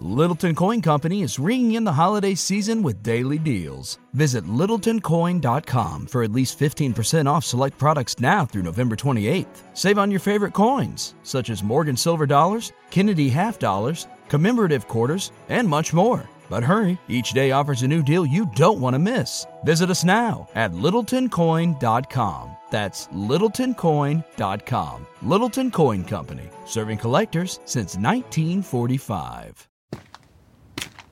Littleton Coin Company is ringing in the holiday season with daily deals. Visit littletoncoin.com for at least 15% off select products now through November 28th. Save on your favorite coins, such as Morgan Silver Dollars, Kennedy Half Dollars, commemorative quarters, and much more. But hurry, each day offers a new deal you don't want to miss. Visit us now at littletoncoin.com. That's littletoncoin.com. Littleton Coin Company, serving collectors since 1945.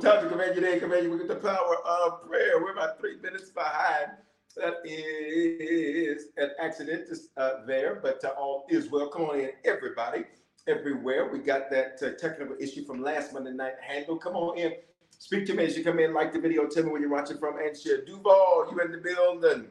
To command your day, command you with the power of prayer. We're about three minutes behind. That is an accident uh, there, but uh, all is well. Come on in, everybody, everywhere. We got that uh, technical issue from last Monday night handle. Come on in. Speak to me as you come in, like the video, tell me where you're watching from, and share. Duval, you in the building.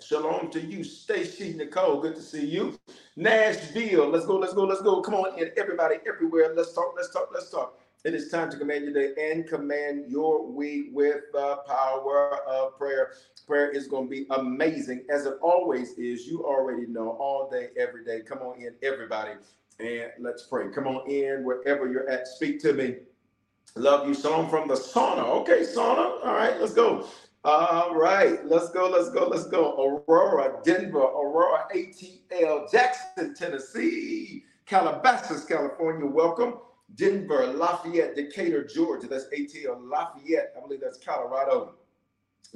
Shalom to you, Stacy Nicole. Good to see you. Nashville, let's go, let's go, let's go. Come on in, everybody, everywhere. Let's talk, let's talk, let's talk. It is time to command your day and command your week with the power of prayer. Prayer is going to be amazing, as it always is. You already know all day, every day. Come on in, everybody, and let's pray. Come on in wherever you're at. Speak to me. Love you. Shalom from the sauna. Okay, sauna. All right, let's go. All right, let's go, let's go, let's go. Aurora, Denver, Aurora, ATL, Jackson, Tennessee, Calabasas, California. Welcome. Denver, Lafayette, Decatur, Georgia. That's ATL Lafayette. I believe that's Colorado.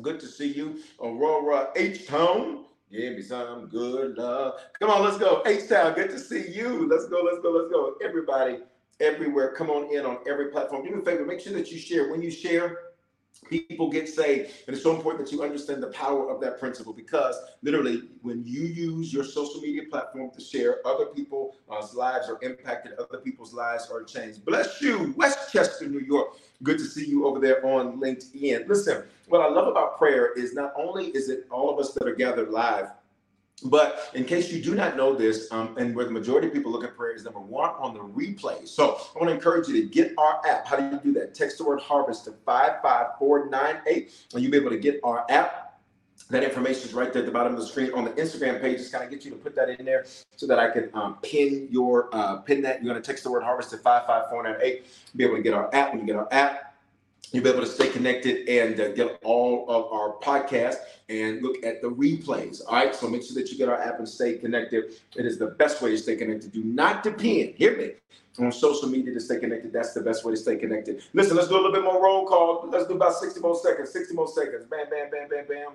Good to see you. Aurora, H Town. Give me some good love. Come on, let's go. H Town, good to see you. Let's go, let's go, let's go. Everybody, everywhere, come on in on every platform. Do me a favor, make sure that you share. When you share, people get saved. And it's so important that you understand the power of that principle because literally, when you use your social media platform to share, other people's lives are impacted, other people's lives are changed. Bless you, Westchester, New York. Good to see you over there on LinkedIn. Listen, what I love about prayer is not only is it all of us that are gathered live, but in case you do not know this, um, and where the majority of people look at prayer is number one on the replay. So I want to encourage you to get our app. How do you do that? Text the word harvest to 55498, and you'll be able to get our app. That information is right there at the bottom of the screen on the Instagram page. Just kind of get you to put that in there so that I can um, pin your uh, pin that. You're going to text the word harvest to 55498. Be able to get our app. When you get our app, You'll be able to stay connected and uh, get all of our podcasts and look at the replays. All right. So make sure that you get our app and stay connected. It is the best way to stay connected. Do not depend, hear me, on social media to stay connected. That's the best way to stay connected. Listen, let's do a little bit more roll call. Let's do about 60 more seconds. 60 more seconds. Bam, bam, bam, bam, bam.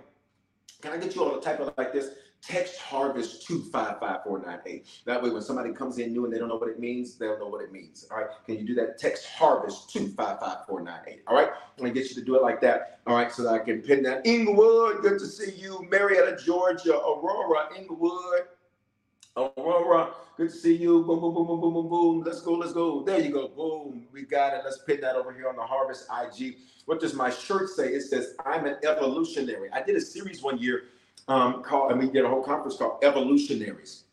Can I get you all to type it like this? Text harvest to 55498. That way, when somebody comes in new and they don't know what it means, they'll know what it means. All right. Can you do that? Text harvest to 55498. All right. I'm going to get you to do it like that. All right. So that I can pin that. Inglewood, good to see you. Marietta, Georgia. Aurora, Inglewood. Aurora, good to see you. Boom, boom, boom, boom, boom, boom, boom. Let's go, let's go. There you go. Boom. We got it. Let's pin that over here on the Harvest IG. What does my shirt say? It says, I'm an evolutionary. I did a series one year um, called, and we did a whole conference called Evolutionaries.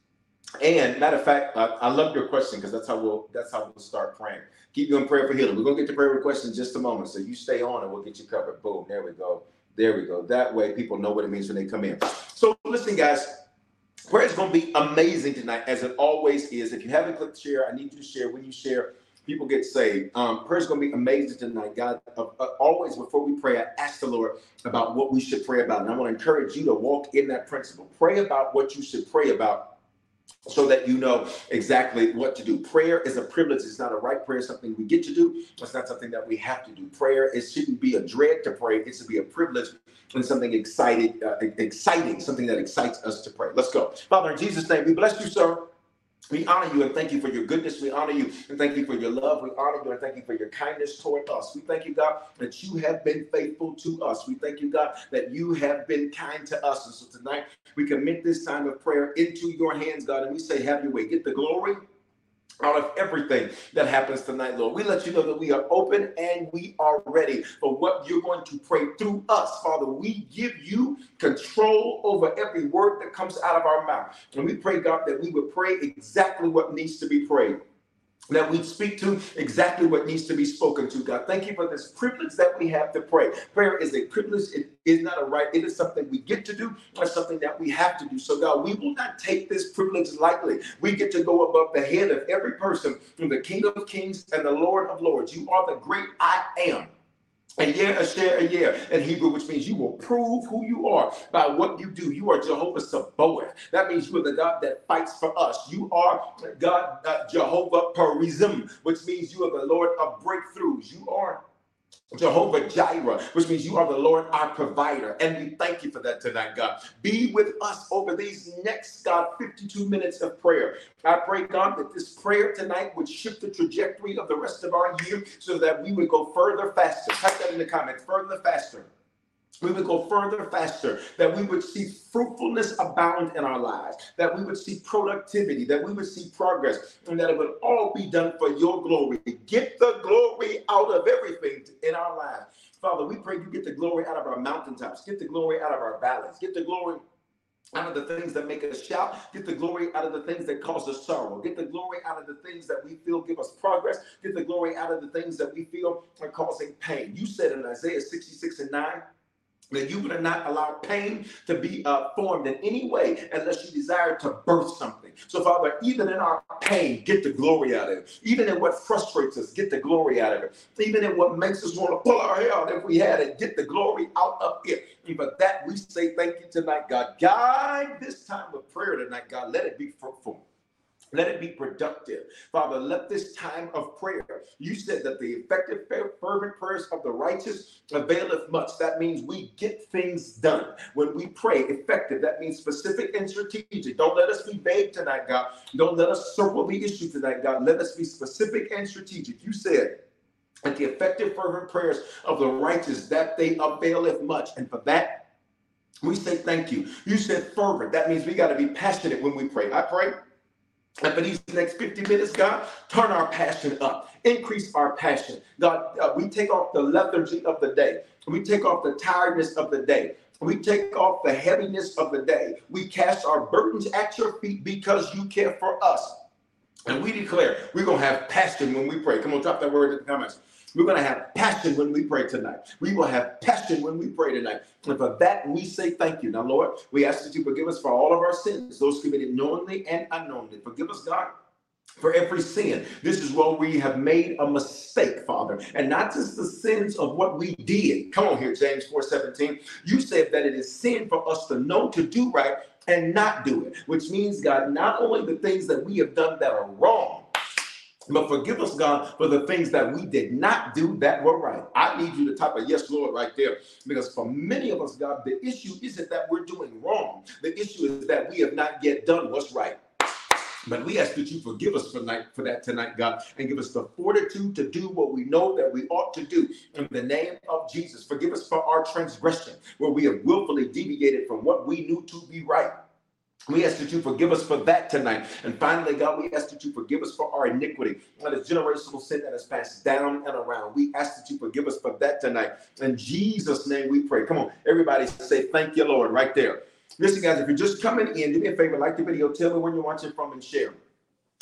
And matter of fact, I, I love your question because that's how we'll that's how we'll start praying. Keep you in prayer for healing. We're gonna get to prayer requests in just a moment, so you stay on and we'll get you covered. Boom, there we go, there we go. That way, people know what it means when they come in. So listen, guys, prayer is gonna be amazing tonight, as it always is. If you haven't clicked share, I need you to share. When you share, people get saved. Um, prayer is going to be amazing tonight. God, uh, uh, always before we pray, I ask the Lord about what we should pray about. And I want to encourage you to walk in that principle. Pray about what you should pray about so that you know exactly what to do. Prayer is a privilege. It's not a right prayer, it's something we get to do. It's not something that we have to do. Prayer, it shouldn't be a dread to pray. It should be a privilege and something excited, uh, exciting, something that excites us to pray. Let's go. Father, in Jesus' name, we bless you, sir. We honor you and thank you for your goodness. We honor you and thank you for your love. We honor you and thank you for your kindness toward us. We thank you, God, that you have been faithful to us. We thank you, God, that you have been kind to us. And so tonight we commit this time of prayer into your hands, God, and we say, Have your way. Get the glory out of everything that happens tonight, Lord. We let you know that we are open and we are ready for what you're going to pray through us. Father, we give you control over every word that comes out of our mouth. And we pray, God, that we would pray exactly what needs to be prayed that we speak to exactly what needs to be spoken to, God. Thank you for this privilege that we have to pray. Prayer is a privilege, it is not a right, it is something we get to do, or something that we have to do. So, God, we will not take this privilege lightly. We get to go above the head of every person from the King of Kings and the Lord of Lords. You are the great I am. And Ehyeh Asher Ehyeh in Hebrew, which means you will prove who you are by what you do. You are Jehovah Sabaoth. That means you are the God that fights for us. You are God uh, Jehovah Perazim, which means you are the Lord of breakthroughs. You are Jehovah Jireh, which means you are the Lord our provider. And we thank you for that tonight, God. Be with us over these next, God, 52 minutes of prayer. I pray, God, that this prayer tonight would shift the trajectory of the rest of our year so that we would go further faster. Type that in the comments, further faster we would go further faster, that we would see fruitfulness abound in our lives, that we would see productivity, that we would see progress, and that it would all be done for your glory. Get the glory out of everything in our lives. Father, we pray you get the glory out of our mountaintops, get the glory out of our valleys, get the glory out of the things that make us shout, get the glory out of the things that cause us sorrow, get the glory out of the things that we feel give us progress, get the glory out of the things that we feel are causing pain. You said in Isaiah 66 and 9, that you would not allow pain to be uh, formed in any way unless you desire to birth something. So, Father, even in our pain, get the glory out of it. Even in what frustrates us, get the glory out of it. Even in what makes us want to pull our hair out if we had it, get the glory out of it. And for that, we say thank you tonight, God. Guide this time of prayer tonight, God. Let it be fruitful. Let it be productive. Father, let this time of prayer, you said that the effective, fervent prayers of the righteous availeth much. That means we get things done. When we pray effective, that means specific and strategic. Don't let us be vague tonight, God. Don't let us circle the issue tonight, God. Let us be specific and strategic. You said, that the effective fervent prayers of the righteous that they availeth much and for that we say thank you you said fervent that means we got to be passionate when we pray i pray and for these next 50 minutes, God, turn our passion up, increase our passion. God, uh, we take off the lethargy of the day, we take off the tiredness of the day. We take off the heaviness of the day. We cast our burdens at your feet because you care for us. And we declare we're going to have passion when we pray. Come on, drop that word in the comments. We're going to have passion when we pray tonight. We will have passion when we pray tonight. And for that, we say thank you. Now, Lord, we ask that you forgive us for all of our sins, those committed knowingly and unknowingly. Forgive us, God, for every sin. This is where we have made a mistake, Father, and not just the sins of what we did. Come on here, James 4 17. You said that it is sin for us to know to do right and not do it, which means, God, not only the things that we have done that are wrong, but forgive us, God, for the things that we did not do that were right. I need you to type a yes, Lord, right there. Because for many of us, God, the issue isn't that we're doing wrong. The issue is that we have not yet done what's right. But we ask that you forgive us for, night, for that tonight, God, and give us the fortitude to do what we know that we ought to do in the name of Jesus. Forgive us for our transgression, where we have willfully deviated from what we knew to be right. We ask that you forgive us for that tonight. And finally, God, we ask that you forgive us for our iniquity. That is generational sin that has passed down and around. We ask that you forgive us for that tonight. In Jesus' name we pray. Come on, everybody say, Thank you, Lord, right there. Listen, guys, if you're just coming in, do me a favor, like the video, tell me where you're watching from, and share.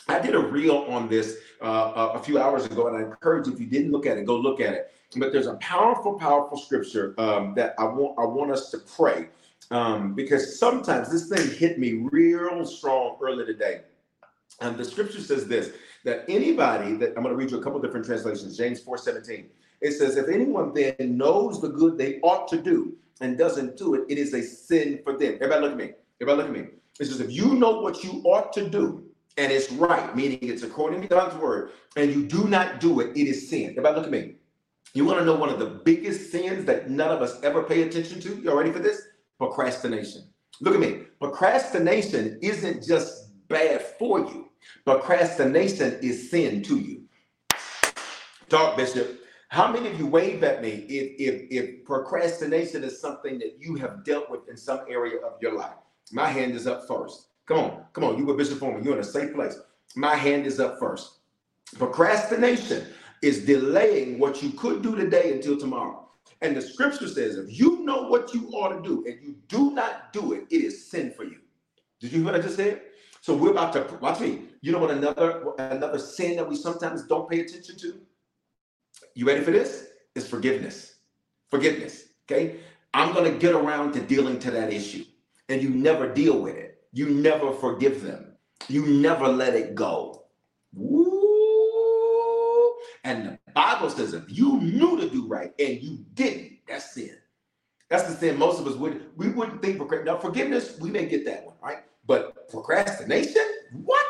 I did a reel on this uh, a few hours ago, and I encourage you, if you didn't look at it, go look at it. But there's a powerful, powerful scripture um, that I want I want us to pray um, because sometimes this thing hit me real strong early today. And the scripture says this that anybody that I'm going to read you a couple different translations, James 4 17. It says, If anyone then knows the good they ought to do and doesn't do it, it is a sin for them. Everybody look at me. Everybody look at me. It says, If you know what you ought to do and it's right, meaning it's according to God's word, and you do not do it, it is sin. Everybody look at me. You want to know one of the biggest sins that none of us ever pay attention to? You all ready for this? Procrastination. Look at me. Procrastination isn't just bad for you, procrastination is sin to you. Talk, Bishop. How many of you wave at me if, if, if procrastination is something that you have dealt with in some area of your life? My hand is up first. Come on, come on. You were Bishop Foreman. You're in a safe place. my hand is up first. Procrastination is delaying what you could do today until tomorrow. And the scripture says, if you know what you ought to do and you do not do it, it is sin for you. Did you hear what I just said? So we're about to watch me. You know what another another sin that we sometimes don't pay attention to? You ready for this? Is forgiveness. Forgiveness. Okay. I'm gonna get around to dealing to that issue. And you never deal with it. You never forgive them. You never let it go. Woo! And the Bible says if you knew to do right and you didn't, that's sin. That's the sin most of us would we wouldn't think for now forgiveness, we may get that one, right? But procrastination? What?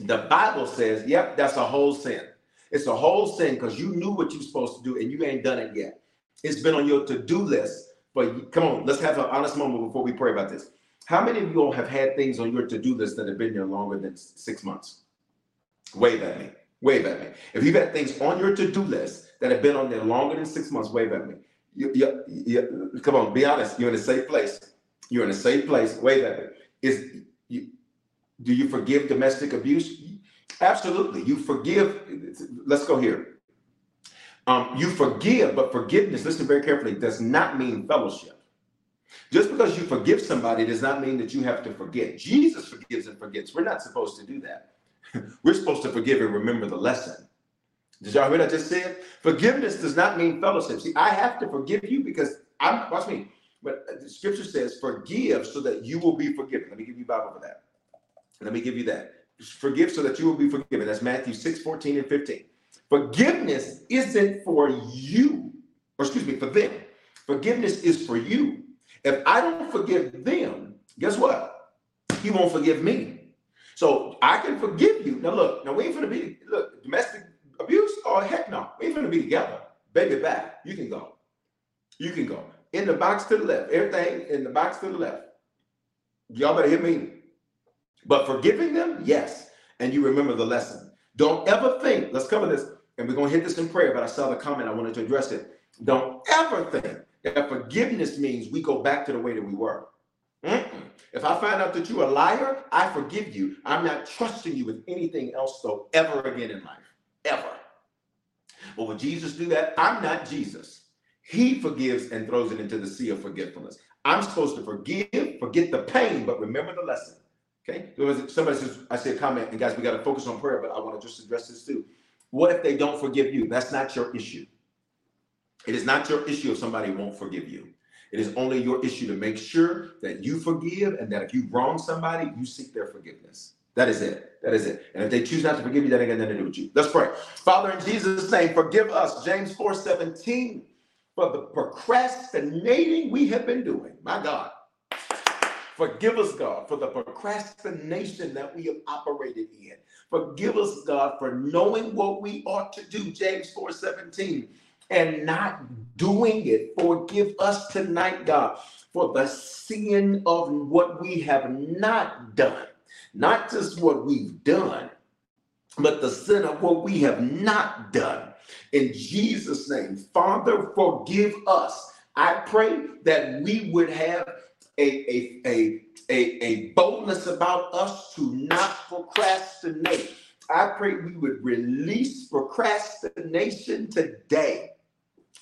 The Bible says, yep, that's a whole sin. It's a whole sin because you knew what you're supposed to do and you ain't done it yet. It's been on your to-do list. But come on, let's have an honest moment before we pray about this. How many of you all have had things on your to-do list that have been there longer than six months? Wave at me. Wave at me. If you've had things on your to-do list that have been on there longer than six months, wave at me. You, you, you, come on, be honest. You're in a safe place. You're in a safe place. Wave at me. Is do you forgive domestic abuse? Absolutely. You forgive. Let's go here. Um, you forgive, but forgiveness, listen very carefully, does not mean fellowship. Just because you forgive somebody does not mean that you have to forget. Jesus forgives and forgets. We're not supposed to do that. We're supposed to forgive and remember the lesson. Did y'all hear what I just said? Forgiveness does not mean fellowship. See, I have to forgive you because I'm, watch me, but uh, the scripture says, forgive so that you will be forgiven. Let me give you Bible for that. Let me give you that. Forgive so that you will be forgiven. That's Matthew 6, 14, and 15. Forgiveness isn't for you, or excuse me, for them. Forgiveness is for you. If I don't forgive them, guess what? He won't forgive me. So I can forgive you. Now look, now we ain't gonna be look, domestic abuse? Oh heck no. We ain't gonna be together. Baby back. You can go. You can go in the box to the left. Everything in the box to the left. Y'all better hear me. But forgiving them, yes. And you remember the lesson. Don't ever think, let's cover this, and we're to hit this in prayer, but I saw the comment, I wanted to address it. Don't ever think that forgiveness means we go back to the way that we were. Mm-mm. If I find out that you're a liar, I forgive you. I'm not trusting you with anything else, though, ever again in life. Ever. But would Jesus do that? I'm not Jesus. He forgives and throws it into the sea of forgetfulness. I'm supposed to forgive, forget the pain, but remember the lesson. Okay. Somebody says, I see comment, and guys, we got to focus on prayer, but I want to just address this too. What if they don't forgive you? That's not your issue. It is not your issue if somebody won't forgive you. It is only your issue to make sure that you forgive and that if you wrong somebody, you seek their forgiveness. That is it. That is it. And if they choose not to forgive you, that ain't got nothing to do with you. Let's pray. Father, in Jesus' name, forgive us. James 4 17 for the procrastinating we have been doing. My God. Forgive us, God, for the procrastination that we have operated in. Forgive us, God, for knowing what we ought to do, James 4 17, and not doing it. Forgive us tonight, God, for the sin of what we have not done. Not just what we've done, but the sin of what we have not done. In Jesus' name, Father, forgive us. I pray that we would have a, a, a, a, a boldness about us to not procrastinate. I pray we would release procrastination today.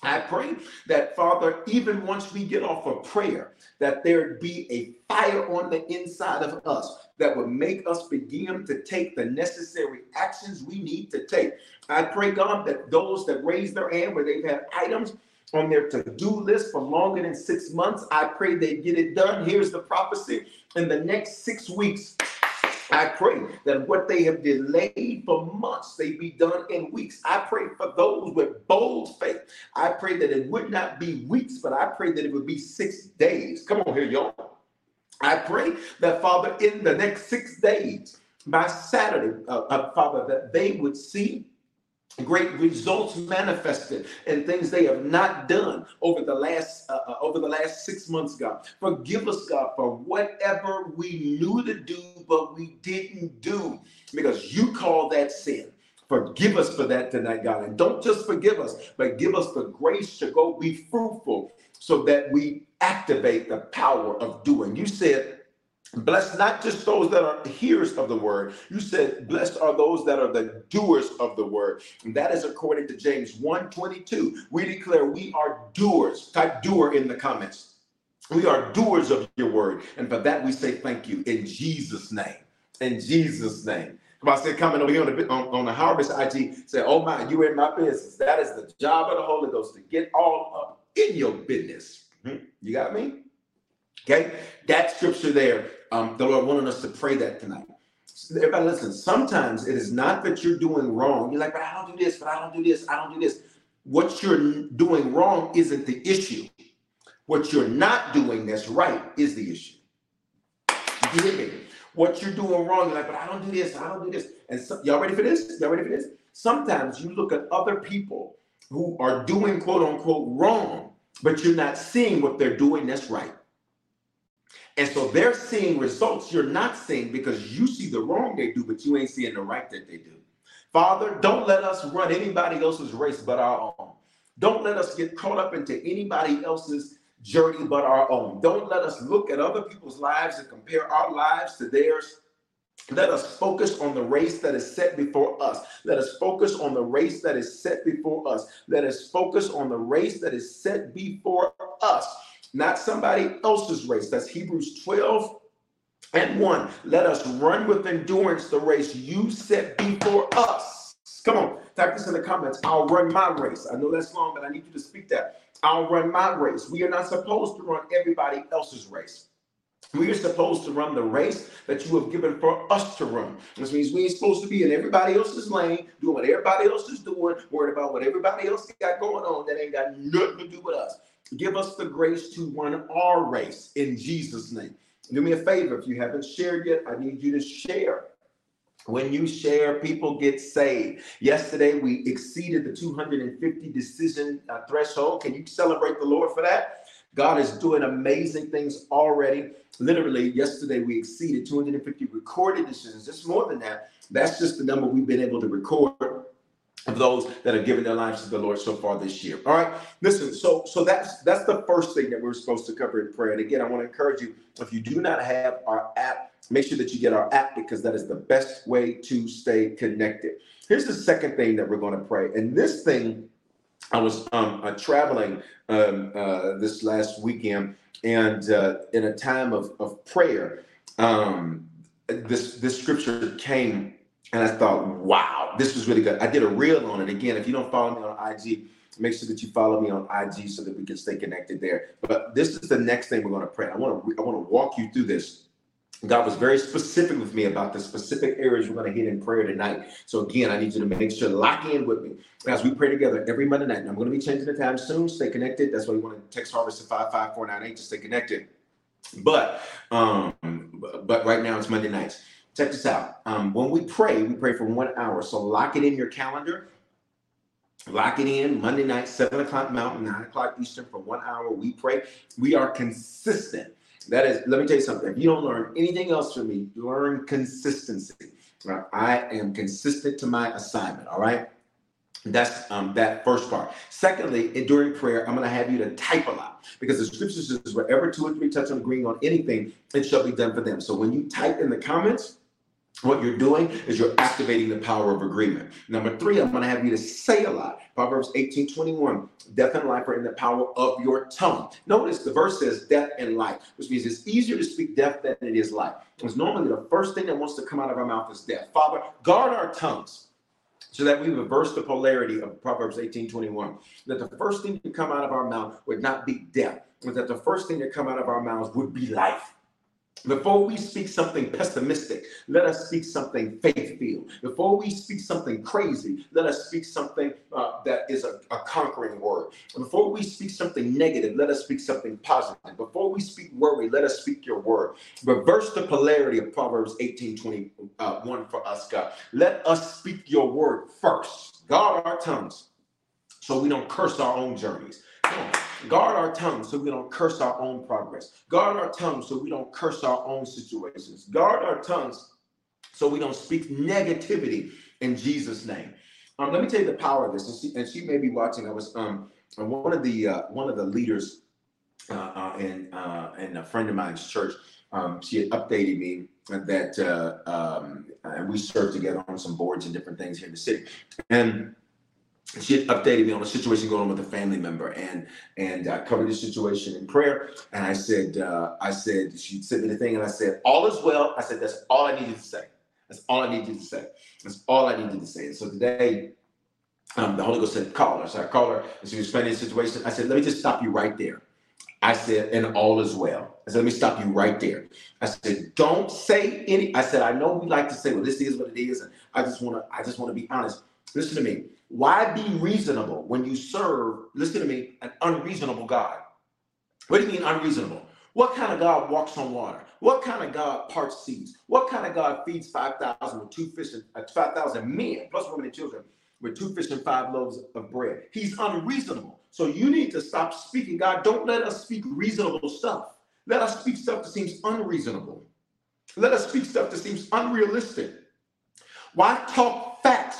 I pray that, Father, even once we get off of prayer, that there'd be a fire on the inside of us that would make us begin to take the necessary actions we need to take. I pray, God, that those that raise their hand where they've had items on their to-do list for longer than six months, I pray they get it done. Here's the prophecy. In the next six weeks, I pray that what they have delayed for months, they be done in weeks. I pray for those with bold faith. I pray that it would not be weeks, but I pray that it would be six days. Come on here, y'all. I pray that, Father, in the next six days, by Saturday, uh, uh, Father, that they would see great results manifested and things they have not done over the last uh, uh, over the last six months god. Forgive us god for whatever we knew to do but we didn't do because you call that sin. Forgive us for that tonight god. And don't just forgive us but give us the grace to go be fruitful so that we activate the power of doing. You said Blessed not just those that are hearers of the word. You said, blessed are those that are the doers of the word. And that is according to James 1 22. We declare we are doers. Type doer in the comments. We are doers of your word. And for that we say thank you in Jesus' name. In Jesus' name. Come on, say comment over here on the, on, on the Harvest IG. Say, oh my, you in my business. That is the job of the Holy Ghost to get all up in your business. Hmm? You got me? Okay, that scripture there, um, the Lord wanted us to pray that tonight. Everybody, listen. Sometimes it is not that you're doing wrong. You're like, but I don't do this, but I don't do this, I don't do this. What you're doing wrong isn't the issue. What you're not doing that's right is the issue. You hear me? What you're doing wrong, you're like, but I don't do this, I don't do this. And so, y'all ready for this? Y'all ready for this? Sometimes you look at other people who are doing quote unquote wrong, but you're not seeing what they're doing that's right. And so they're seeing results you're not seeing because you see the wrong they do, but you ain't seeing the right that they do. Father, don't let us run anybody else's race but our own. Don't let us get caught up into anybody else's journey but our own. Don't let us look at other people's lives and compare our lives to theirs. Let us focus on the race that is set before us. Let us focus on the race that is set before us. Let us focus on the race that is set before us not somebody else's race. That's Hebrews 12 and 1. Let us run with endurance the race you set before us. Come on, type this in the comments. I'll run my race. I know that's long, but I need you to speak that. I'll run my race. We are not supposed to run everybody else's race. We are supposed to run the race that you have given for us to run. This means we ain't supposed to be in everybody else's lane, doing what everybody else is doing, worried about what everybody else got going on that ain't got nothing to do with us. Give us the grace to run our race in Jesus' name. Do me a favor if you haven't shared yet, I need you to share. When you share, people get saved. Yesterday, we exceeded the 250 decision uh, threshold. Can you celebrate the Lord for that? God is doing amazing things already. Literally, yesterday we exceeded 250 recorded decisions. It's more than that. That's just the number we've been able to record of those that have given their lives to the Lord so far this year. All right. Listen, so so that's that's the first thing that we're supposed to cover in prayer. And again, I want to encourage you, if you do not have our app, make sure that you get our app because that is the best way to stay connected. Here's the second thing that we're going to pray. And this thing, I was um, uh, traveling um, uh, this last weekend and uh, in a time of, of prayer, um, this this scripture came and I thought, wow, this was really good. I did a reel on it. Again, if you don't follow me on IG, make sure that you follow me on IG so that we can stay connected there. But this is the next thing we're going to pray. I want to I want to walk you through this. God was very specific with me about the specific areas we're going to hit in prayer tonight. So again, I need you to make sure to lock in with me as we pray together every Monday night. And I'm going to be changing the time soon. Stay connected. That's why you want to text Harvest to five five four nine eight to stay connected. But um, but right now it's Monday nights. Check this out. Um, when we pray, we pray for one hour. So lock it in your calendar. Lock it in Monday night, 7 o'clock Mountain, 9 o'clock Eastern for one hour. We pray. We are consistent. That is, let me tell you something. If you don't learn anything else from me, learn consistency. Right? I am consistent to my assignment. All right. That's um, that first part. Secondly, during prayer, I'm going to have you to type a lot because the scripture says, wherever two or three touch on agreeing on anything, it shall be done for them. So when you type in the comments, what you're doing is you're activating the power of agreement. Number three, I'm going to have you to say a lot. Proverbs 18 21, death and life are in the power of your tongue. Notice the verse says death and life, which means it's easier to speak death than it is life. Because normally the first thing that wants to come out of our mouth is death. Father, guard our tongues so that we reverse the polarity of Proverbs 18 21. That the first thing to come out of our mouth would not be death, but that the first thing to come out of our mouths would be life. Before we speak something pessimistic, let us speak something faith filled. Before we speak something crazy, let us speak something uh, that is a, a, conquering word. Before we speak something negative, let us speak something positive. Before we speak worry, let us speak your word. Reverse the polarity of Proverbs 18 21 uh, for us, God. Let us speak your word first. Guard our tongues so we don't curse our own journeys. Guard our tongue so we don't curse our own progress. Guard our tongue so we don't curse our own situations. Guard our tongues so we don't speak negativity in Jesus' name. Um, let me tell you the power of this. And she, and she may be watching. I was um one of the uh, one of the leaders uh, uh, and uh, and a friend of mine's church. Um, she had updated me that uh, um, and we served together on some boards and different things here in the city, and she had updated me on a situation going on with a family member and and I covered the situation in prayer. And I said uh, I said she sent me the thing and I said all is well. I said that's all I needed to say. That's all I needed to say. That's all I needed to say. And so today um, the Holy Ghost said call her. So I called her and she was explaining the situation. I said let me just stop you right there. I said and all is well. I said let me stop you right there. I said don't say any I said I know we like to say well this is what it is and I just want to I just want to be honest. Listen to me why be reasonable when you serve, listen to me, an unreasonable God? What do you mean unreasonable? What kind of God walks on water? What kind of God parts seas? What kind of God feeds 5,000 with two fish and uh, 5,000 men, plus women and children, with two fish and five loaves of bread? He's unreasonable. So you need to stop speaking. God, don't let us speak reasonable stuff. Let us speak stuff that seems unreasonable. Let us speak stuff that seems unrealistic. Why talk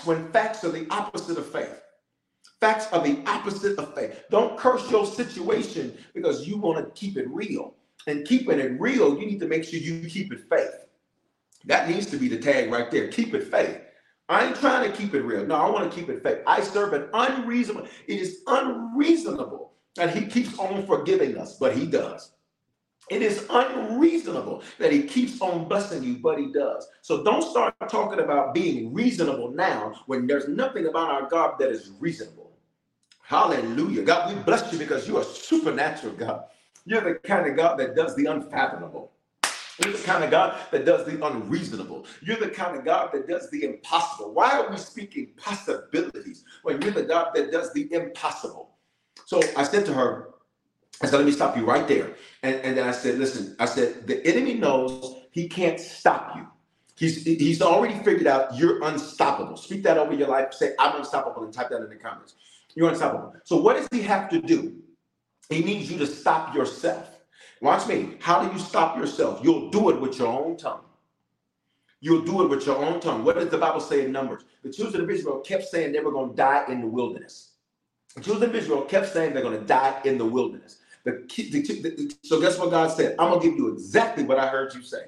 when facts are the opposite of faith? Facts are the opposite of faith. Don't curse your situation because you want to keep it real. And keeping it real, you need to make sure you keep it faith. That needs to be the tag right there. Keep it faith. I ain't trying to keep it real. No, I want to keep it faith. I serve an unreasonable. It is unreasonable that he keeps on forgiving us, but he does. It is unreasonable that he keeps on blessing you, but he does. So don't start talking about being reasonable now when there's nothing about our God that is reasonable. Hallelujah. God, we bless you because you are supernatural, God. You're the kind of God that does the unfathomable. You're the kind of God that does the unreasonable. You're the kind of God that does the impossible. Why are we speaking possibilities when you're the God that does the impossible? So I said to her, I said, let me stop you right there. And, and then I said, listen, I said, the enemy knows he can't stop you. He's he's already figured out you're unstoppable. Speak that over your life. Say, I'm unstoppable, and type that in the comments. You're unstoppable. So what does he have to do? He needs you to stop yourself. Watch me. How do you stop yourself? You'll do it with your own tongue. You'll do it with your own tongue. What does the Bible say in Numbers? The children of Israel kept saying they were going to die in the wilderness. The children of Israel kept saying they're going to die in the wilderness. The, the, the, so guess what God said? I'm gonna give you exactly what I heard you say.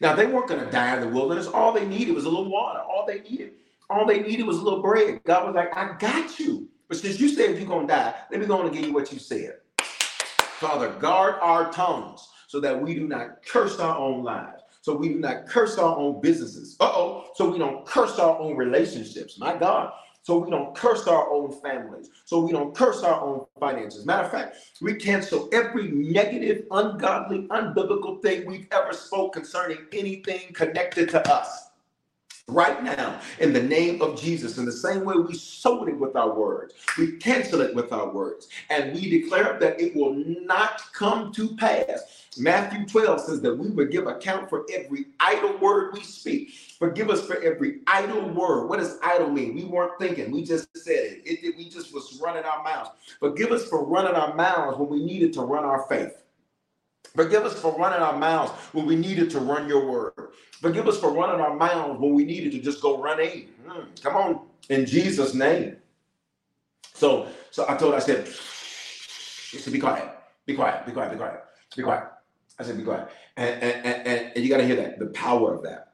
Now they weren't gonna die in the wilderness. All they needed was a little water. All they needed, all they needed was a little bread. God was like, I got you. But since you said you're gonna die, let me go on and give you what you said. Father, guard our tongues so that we do not curse our own lives. So we do not curse our own businesses. Uh-oh. So we don't curse our own relationships. My God so we don't curse our own families, so we don't curse our own finances. Matter of fact, we cancel every negative, ungodly, unbiblical thing we've ever spoke concerning anything connected to us right now in the name of Jesus. In the same way we sowed it with our words, we cancel it with our words, and we declare that it will not come to pass. Matthew 12 says that we would give account for every idle word we speak. Forgive us for every idle word. What does idle mean? We weren't thinking, we just said it. it, it we just was running our mouths. Forgive us for running our mouths when we needed to run our faith. Forgive us for running our mouths when we needed to run your word. Forgive us for running our mouths when we needed to just go run a. Mm, come on, in Jesus' name. So, so I told her, I said, I said, be quiet, be quiet, be quiet, be quiet, be quiet. I said, be quiet. And, and, and, and you got to hear that, the power of that.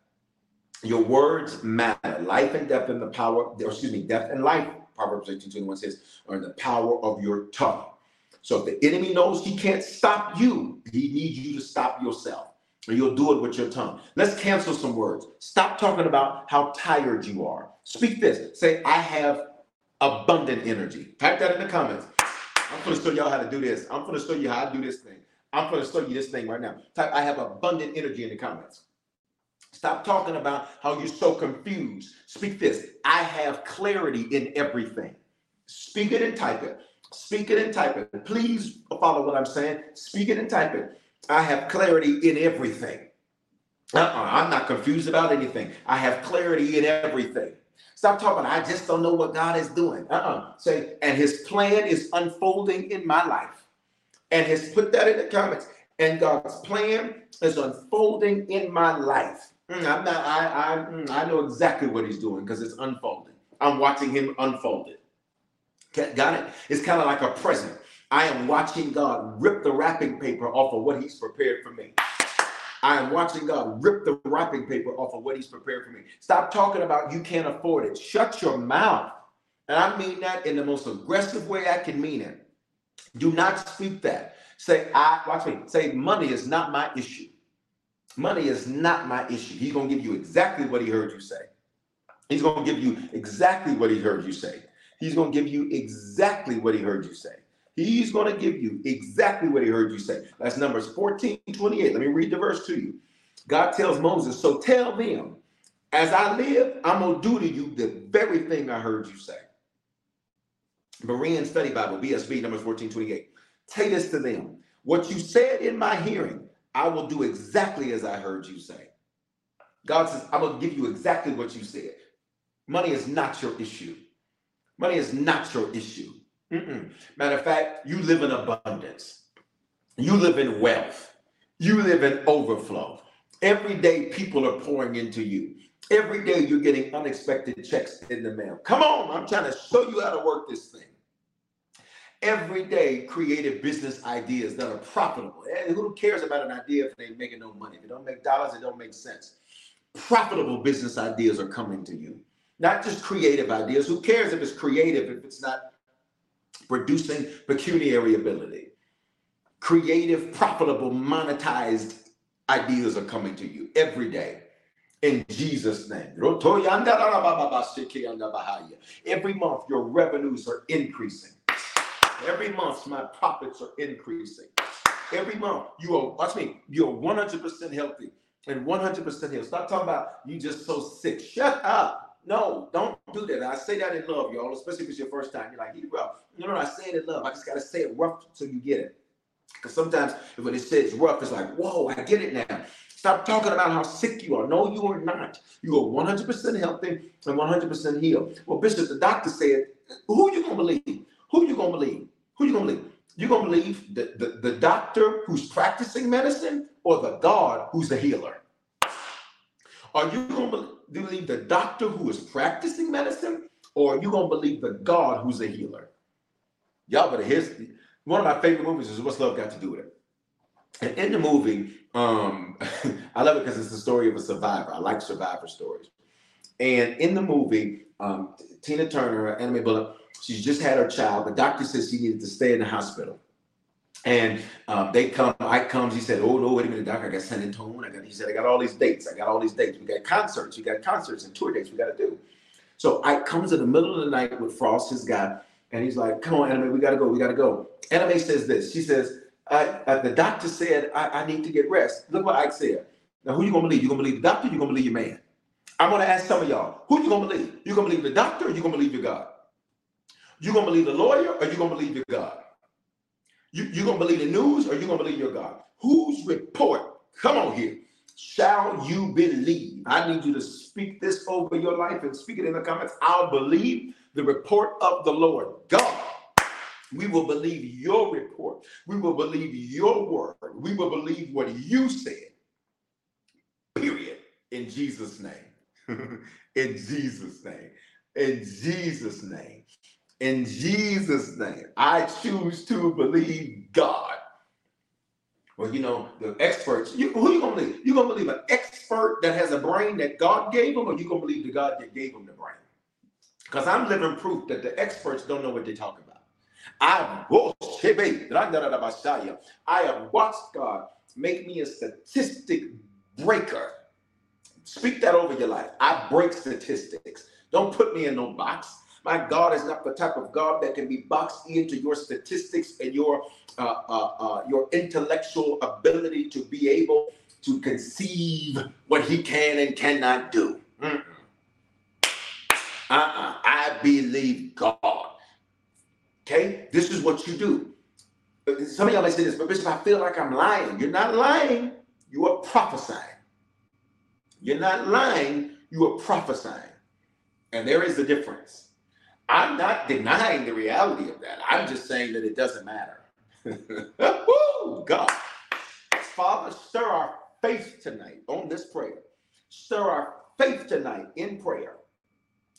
Your words matter. Life and death and the power, or excuse me, death and life, Proverbs 18, 21 says, are in the power of your tongue. So if the enemy knows he can't stop you, he needs you to stop yourself. And you'll do it with your tongue. Let's cancel some words. Stop talking about how tired you are. Speak this. Say, I have abundant energy. Type that in the comments. I'm going to show y'all how to do this. I'm going to show you how I do this thing. I'm going to show you this thing right now. Type, I have abundant energy in the comments. Stop talking about how you're so confused. Speak this. I have clarity in everything. Speak it and type it. Speak it and type it. Please follow what I'm saying. Speak it and type it. I have clarity in everything. Uh-uh, I'm not confused about anything. I have clarity in everything. Stop talking. I just don't know what God is doing. Uh-uh. Say, and his plan is unfolding in my life. And has put that in the comments. And God's plan is unfolding in my life. Mm, I'm not, I, I, mm, I know exactly what he's doing because it's unfolding. I'm watching him unfold it. Got it? It's kind of like a present. I am watching God rip the wrapping paper off of what He's prepared for me. I am watching God rip the wrapping paper off of what He's prepared for me. Stop talking about you can't afford it. Shut your mouth. And I mean that in the most aggressive way I can mean it. Do not speak that. Say, I watch me. Say, money is not my issue. Money is not my issue. He's gonna give you exactly what he heard you say. He's gonna give you exactly what he heard you say. He's gonna give you exactly what he heard you say. He's going to give you exactly what he heard you say. That's Numbers 14, 28. Let me read the verse to you. God tells Moses, So tell them, as I live, I'm going to do to you the very thing I heard you say. Berean Study Bible, BSB, Numbers 14, 28. Say this to them. What you said in my hearing, I will do exactly as I heard you say. God says, I'm going to give you exactly what you said. Money is not your issue. Money is not your issue. Mm-mm. Matter of fact, you live in abundance. You live in wealth. You live in overflow. Every day, people are pouring into you. Every day, you're getting unexpected checks in the mail. Come on, I'm trying to show you how to work this thing. Every day, creative business ideas that are profitable. And who cares about an idea if they ain't making no money? If it don't make dollars, it don't make sense. Profitable business ideas are coming to you. Not just creative ideas. Who cares if it's creative if it's not producing pecuniary ability. Creative, profitable, monetized ideas are coming to you every day. In Jesus' name. Every month, your revenues are increasing. Every month, my profits are increasing. Every month, you are, watch me, you're 100% healthy and 100% healed. Stop talking about you just so sick. Shut up. No, don't do that. I say that in love, y'all, especially if it's your first time. You're like, he rough. No, no, I say it in love. I just got to say it rough so you get it. Because sometimes when it says rough, it's like, whoa, I get it now. Stop talking about how sick you are. No, you are not. You are 100% healthy and 100% healed. Well, Bishop, the doctor said, who you to believe? Who you to believe? Who you to believe? You to believe the, the, the doctor who's practicing medicine or the God who's the healer? Are you going to believe the doctor who is practicing medicine, or are you going to believe the God who's a healer? Y'all better hear. One of my favorite movies is What's Love Got to Do with It? And in the movie, um, I love it because it's the story of a survivor. I like survivor stories. And in the movie, um, Tina Turner, Anna Mae Bullock, she's just had her child. The doctor says she needed to stay in the hospital. And um, they come, Ike comes, he said, Oh no, wait a minute, Doc, I got San Antonio. I got he said, I got all these dates, I got all these dates. We got concerts, we got concerts and tour dates we gotta do. So Ike comes in the middle of the night with Frost, his guy, and he's like, Come on, Anna Mae, we gotta go, we gotta go. Anna Mae says this. She says, uh, the doctor said I, I, need to get rest. Look what Ike said. Now, who you gonna believe? You gonna believe the doctor? You gonna believe your man? I'm gonna ask some of y'all. Who you gonna believe? You gonna believe the doctor? or You gonna believe your God? You gonna believe the lawyer? Or you gonna believe your God? You, you gonna believe the news or you gonna believe your God? Whose report? Come on here. Shall you believe? I need you to speak this over your life and speak it in the comments. I'll believe the report of the Lord God. We will believe your report. We will believe your word. We will believe what you said. Period. In Jesus' name. in Jesus' name. In Jesus' name. In Jesus' name, I choose to believe God. Well, you know, the experts, you, who you gonna believe? You gonna believe an expert that has a brain that God gave him, or you gonna believe the God that gave him the brain? Because I'm living proof that the experts don't know what they're talking about. I I have watched God make me a statistic breaker. Speak that over your life. I break statistics. Don't put me in no box. My God is not the type of God that can be boxed into your statistics and your uh, uh, uh, your intellectual ability to be able to conceive what He can and cannot do. Mm-mm. Uh-uh. I believe God. Okay, this is what you do. Some of y'all may say this, but Bishop, I feel like I'm lying. You're not lying. You are prophesying. You're not lying. You are prophesying. And there is a difference. I'm not denying the reality of that. I'm just saying that it doesn't matter. Woo, God. Father, stir our faith tonight on this prayer. Stir our faith tonight in prayer.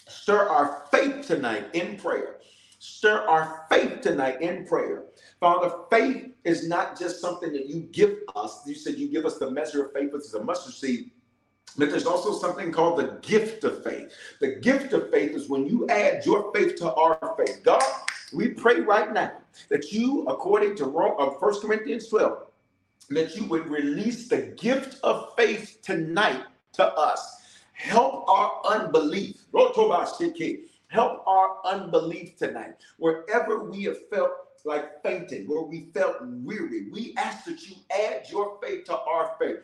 Stir our faith tonight in prayer. Stir our faith tonight in prayer. Father, faith is not just something that you give us. You said you give us the measure of faith, which is a mustard seed. But there's also something called the gift of faith. The gift of faith is when you add your faith to our faith. God, we pray right now that you, according to 1 uh, Corinthians 12, that you would release the gift of faith tonight to us. Help our unbelief. Help our unbelief tonight. Wherever we have felt like fainting, where we felt weary, we ask that you add your faith to our faith.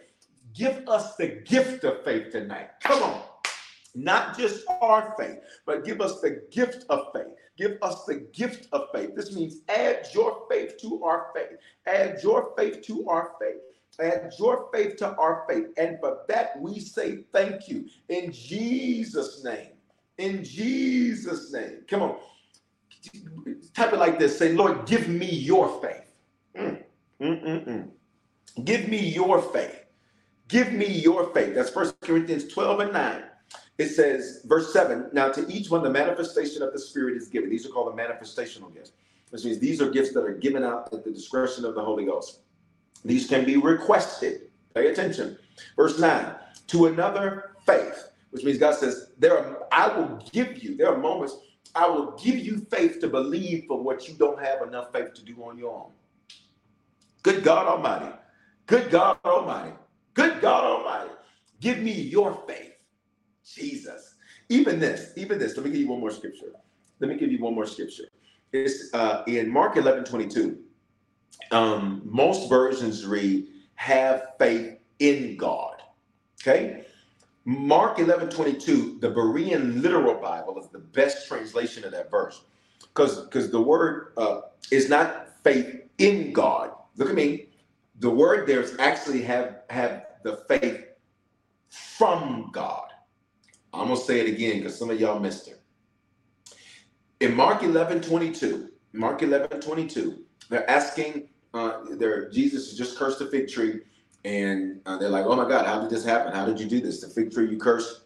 Give us the gift of faith tonight. Come on. Not just our faith, but give us the gift of faith. Give us the gift of faith. This means add your faith to our faith. Add your faith to our faith. Add your faith to our faith. And for that, we say thank you in Jesus' name. In Jesus' name. Come on. Type it like this say, Lord, give me your faith. Mm, mm, mm, mm. Give me your faith. Give me your faith. That's First Corinthians 12 and 9. It says, verse 7 Now to each one, the manifestation of the Spirit is given. These are called the manifestational gifts, which means these are gifts that are given out at the discretion of the Holy Ghost. These can be requested. Pay attention. Verse 9 To another faith, which means God says, There are, I will give you, there are moments I will give you faith to believe for what you don't have enough faith to do on your own. Good God Almighty. Good God Almighty. Good God Almighty. Give me your faith. Jesus. Even this, even this. Let me give you one more scripture. Let me give you one more scripture. It's uh, in Mark 11 22. Um, most versions read, have faith in God. Okay? Mark 11 22, the Berean literal Bible is the best translation of that verse. Because because the word uh, is not faith in God. Look at me. The word there's actually have have the faith from God. I'm gonna say it again because some of y'all missed it. In Mark 11 22, Mark 11 22, they're asking, uh, they're, Jesus just cursed the fig tree, and uh, they're like, oh my God, how did this happen? How did you do this? The fig tree you cursed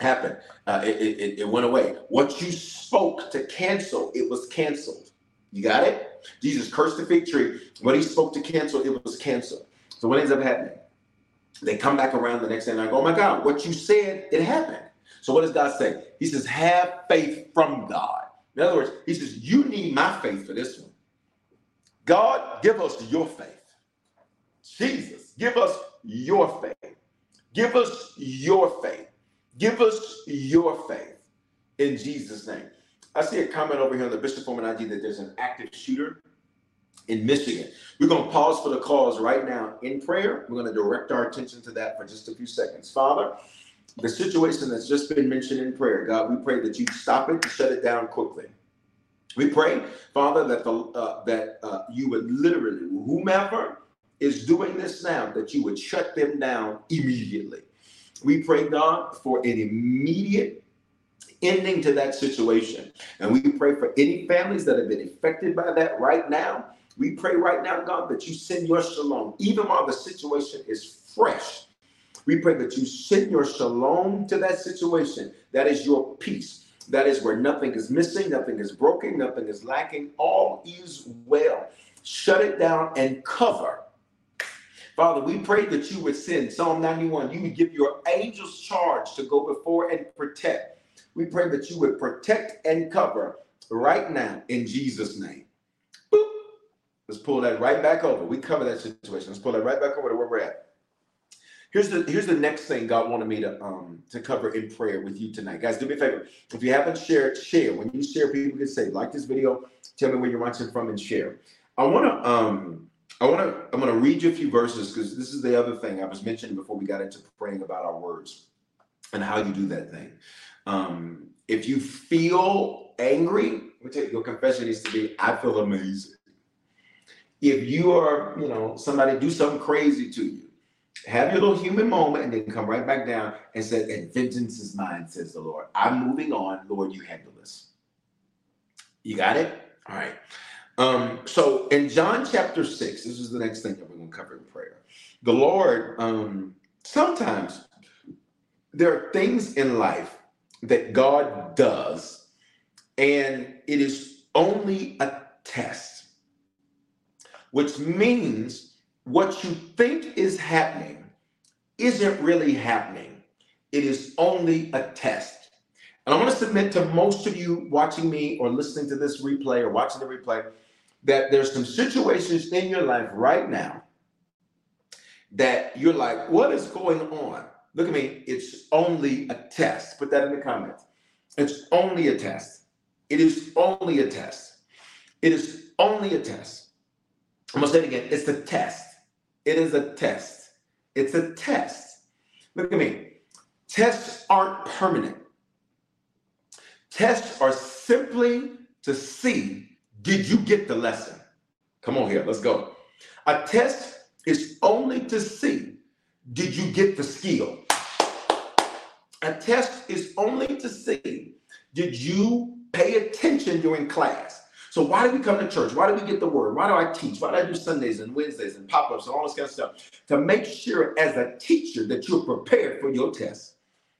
happened. Uh, it, it, it went away. What you spoke to cancel, it was canceled. You got it? Jesus cursed the fig tree. What he spoke to cancel, it was canceled. So what ends up happening? They come back around the next day and I go, oh my God, what you said, it happened. So what does God say? He says, have faith from God. In other words, he says, you need my faith for this one. God, give us your faith. Jesus, give us your faith. Give us your faith. Give us your faith in Jesus' name. I see a comment over here on the Bishop Foreman IG that there's an active shooter in Michigan. We're going to pause for the cause right now in prayer. We're going to direct our attention to that for just a few seconds. Father, the situation that's just been mentioned in prayer, God, we pray that you stop it, shut it down quickly. We pray, Father, that the uh, that uh, you would literally, whomever is doing this now, that you would shut them down immediately. We pray, God, for an immediate ending to that situation. And we pray for any families that have been affected by that right now. We pray right now, God, that you send your shalom, even while the situation is fresh. We pray that you send your shalom to that situation. That is your peace. That is where nothing is missing, nothing is broken, nothing is lacking. All is well. Shut it down and cover. Father, we pray that you would send Psalm 91. You would give your angels charge to go before and protect. We pray that you would protect and cover right now in Jesus' name. Let's pull that right back over. We cover that situation. Let's pull that right back over to where we're at. Here's the here's the next thing God wanted me to um to cover in prayer with you tonight. Guys, do me a favor. If you haven't shared, share. When you share, people can say, like this video, tell me where you're watching from and share. I wanna um I wanna I'm gonna read you a few verses because this is the other thing I was mentioning before we got into praying about our words and how you do that thing. Um, if you feel angry, your confession needs to be, I feel amazing. If you are, you know, somebody do something crazy to you, have your little human moment and then come right back down and say, and vengeance is mine, says the Lord. I'm moving on. Lord, you handle this. You got it? All right. Um, so in John chapter 6, this is the next thing that we're going to cover in prayer. The Lord, um, sometimes there are things in life that God does, and it is only a test, which means what you think is happening isn't really happening. It is only a test. And I want to submit to most of you watching me or listening to this replay or watching the replay that there's some situations in your life right now that you're like, what is going on? Look at me. It's only a test. Put that in the comments. It's only a test. It is only a test. It is only a test. I'm to say it again. It's a test. It is a test. It's a test. Look at me. Tests aren't permanent. Tests are simply to see did you get the lesson? Come on here, let's go. A test is only to see did you get the skill? A test is only to see did you pay attention during class? So why do we come to church? Why do we get the word? Why do I teach? Why do I do Sundays and Wednesdays and pop-ups and all this kind of stuff? To make sure as a teacher that you're prepared for your test.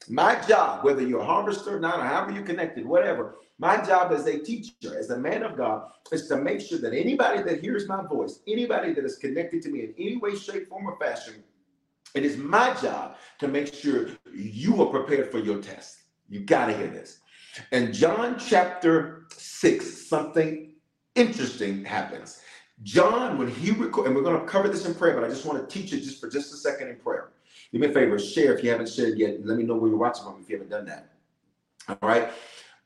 My job, whether you're a harvester or not, or however you're connected, whatever, my job as a teacher, as a man of God, is to make sure that anybody that hears my voice, anybody that is connected to me in any way, shape, form, or fashion, it is my job to make sure you are prepared for your test. You got to hear this. In John chapter 6, something interesting happens. John, when he record, and we're going to cover this in prayer, but I just want to teach it just for just a second in prayer. Do me a favor, share if you haven't shared yet. Let me know where you're watching from if you haven't done that. All right.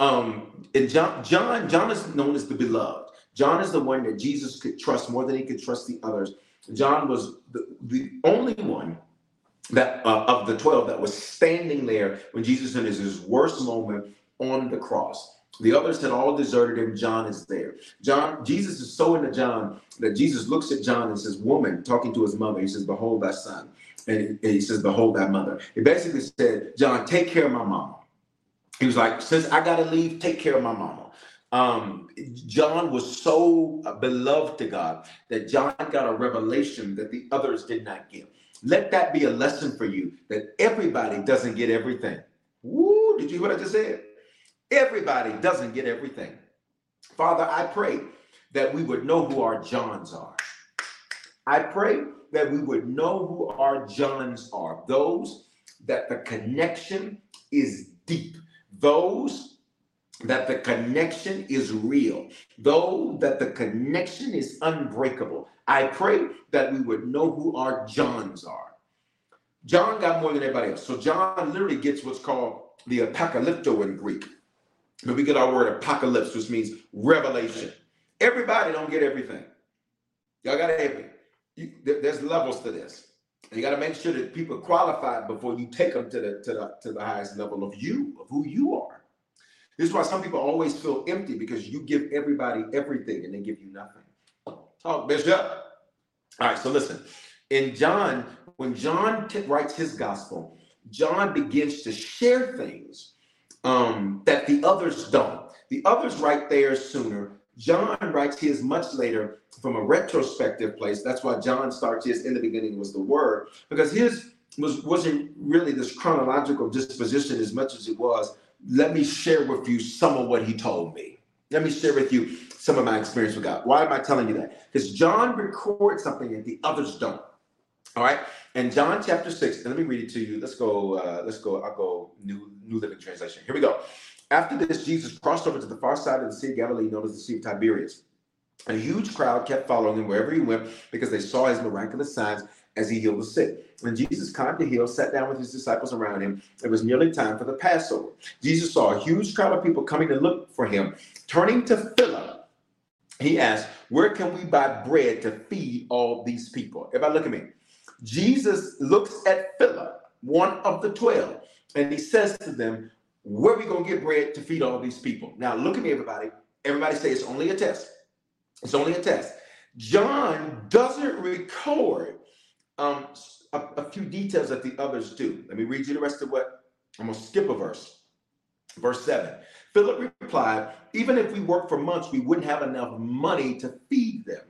Um, and John, John, John is known as the beloved. John is the one that Jesus could trust more than he could trust the others. John was the, the only one that uh, of the 12 that was standing there when Jesus in his, his worst moment on the cross. The others had all deserted him. John is there. John, Jesus is so into John that Jesus looks at John and says, Woman, talking to his mother, he says, Behold thy son. And he says, Behold thy mother. He basically said, John, take care of my mama. He was like, Since I got to leave, take care of my mama. Um, John was so beloved to God that John got a revelation that the others did not get. Let that be a lesson for you that everybody doesn't get everything. Woo, did you hear what I just said? Everybody doesn't get everything. Father, I pray that we would know who our Johns are. I pray that we would know who our Johns are. Those that the connection is deep. Those that the connection is real. Though that the connection is unbreakable. I pray that we would know who our Johns are. John got more than everybody else. So John literally gets what's called the apocalypto in Greek. But we get our word apocalypse, which means revelation. Everybody don't get everything. Y'all got to have it. there's levels to this. And you got to make sure that people qualify before you take them to the to the to the highest level of you, of who you are. This is why some people always feel empty because you give everybody everything and they give you nothing. Talk, Bishop. All right, so listen. In John, when John t- writes his gospel, John begins to share things um, that the others don't. The others write theirs sooner. John writes his much later from a retrospective place. That's why John starts his in the beginning was the word, because his was wasn't really this chronological disposition as much as it was. Let me share with you some of what he told me. Let me share with you some of my experience with God. Why am I telling you that? Because John records something that the others don't. All right. And John chapter six, let me read it to you. Let's go, uh, let's go, I'll go New New Living Translation. Here we go. After this, Jesus crossed over to the far side of the Sea of Galilee, known as the Sea of Tiberias. A huge crowd kept following him wherever he went because they saw his miraculous signs as he healed the sick. When Jesus climbed the hill, sat down with his disciples around him, it was nearly time for the Passover. Jesus saw a huge crowd of people coming to look for him. Turning to Philip, he asked, Where can we buy bread to feed all these people? Everybody, look at me. Jesus looks at Philip, one of the 12, and he says to them, Where are we going to get bread to feed all these people? Now, look at me, everybody. Everybody say it's only a test. It's only a test. John doesn't record um, a, a few details that the others do. Let me read you the rest of what I'm going to skip a verse. Verse 7. Philip replied, Even if we worked for months, we wouldn't have enough money to feed them.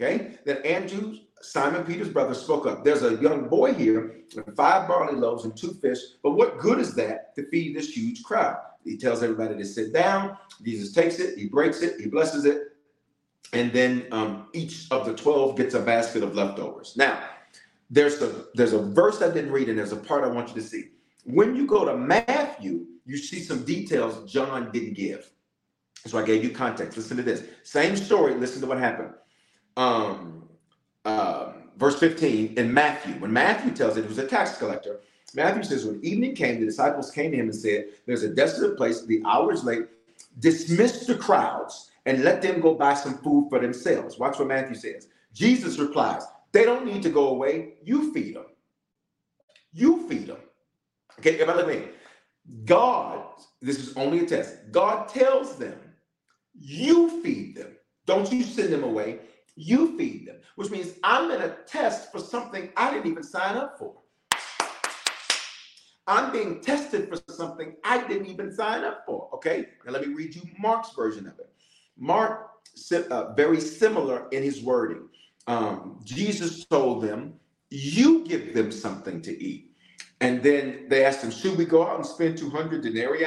Okay. Then Andrew, Simon Peter's brother spoke up. There's a young boy here with five barley loaves and two fish, but what good is that to feed this huge crowd? He tells everybody to sit down. Jesus takes it, he breaks it, he blesses it, and then um, each of the 12 gets a basket of leftovers. Now, there's a there's a verse I didn't read, and there's a part I want you to see. When you go to Matthew, you see some details John didn't give. So I gave you context. Listen to this. Same story. Listen to what happened. Um, uh, verse 15 in Matthew. When Matthew tells it, it was a tax collector. Matthew says, when evening came, the disciples came to him and said, There's a desolate place, the hour is late. Dismiss the crowds and let them go buy some food for themselves. Watch what Matthew says. Jesus replies, They don't need to go away. You feed them. You feed them. Okay, everybody look at me. God, this is only a test. God tells them, You feed them. Don't you send them away. You feed them, which means I'm in a test for something I didn't even sign up for. I'm being tested for something I didn't even sign up for. Okay, now let me read you Mark's version of it. Mark, uh, very similar in his wording. Um, Jesus told them, You give them something to eat. And then they asked him, Should we go out and spend 200 denarii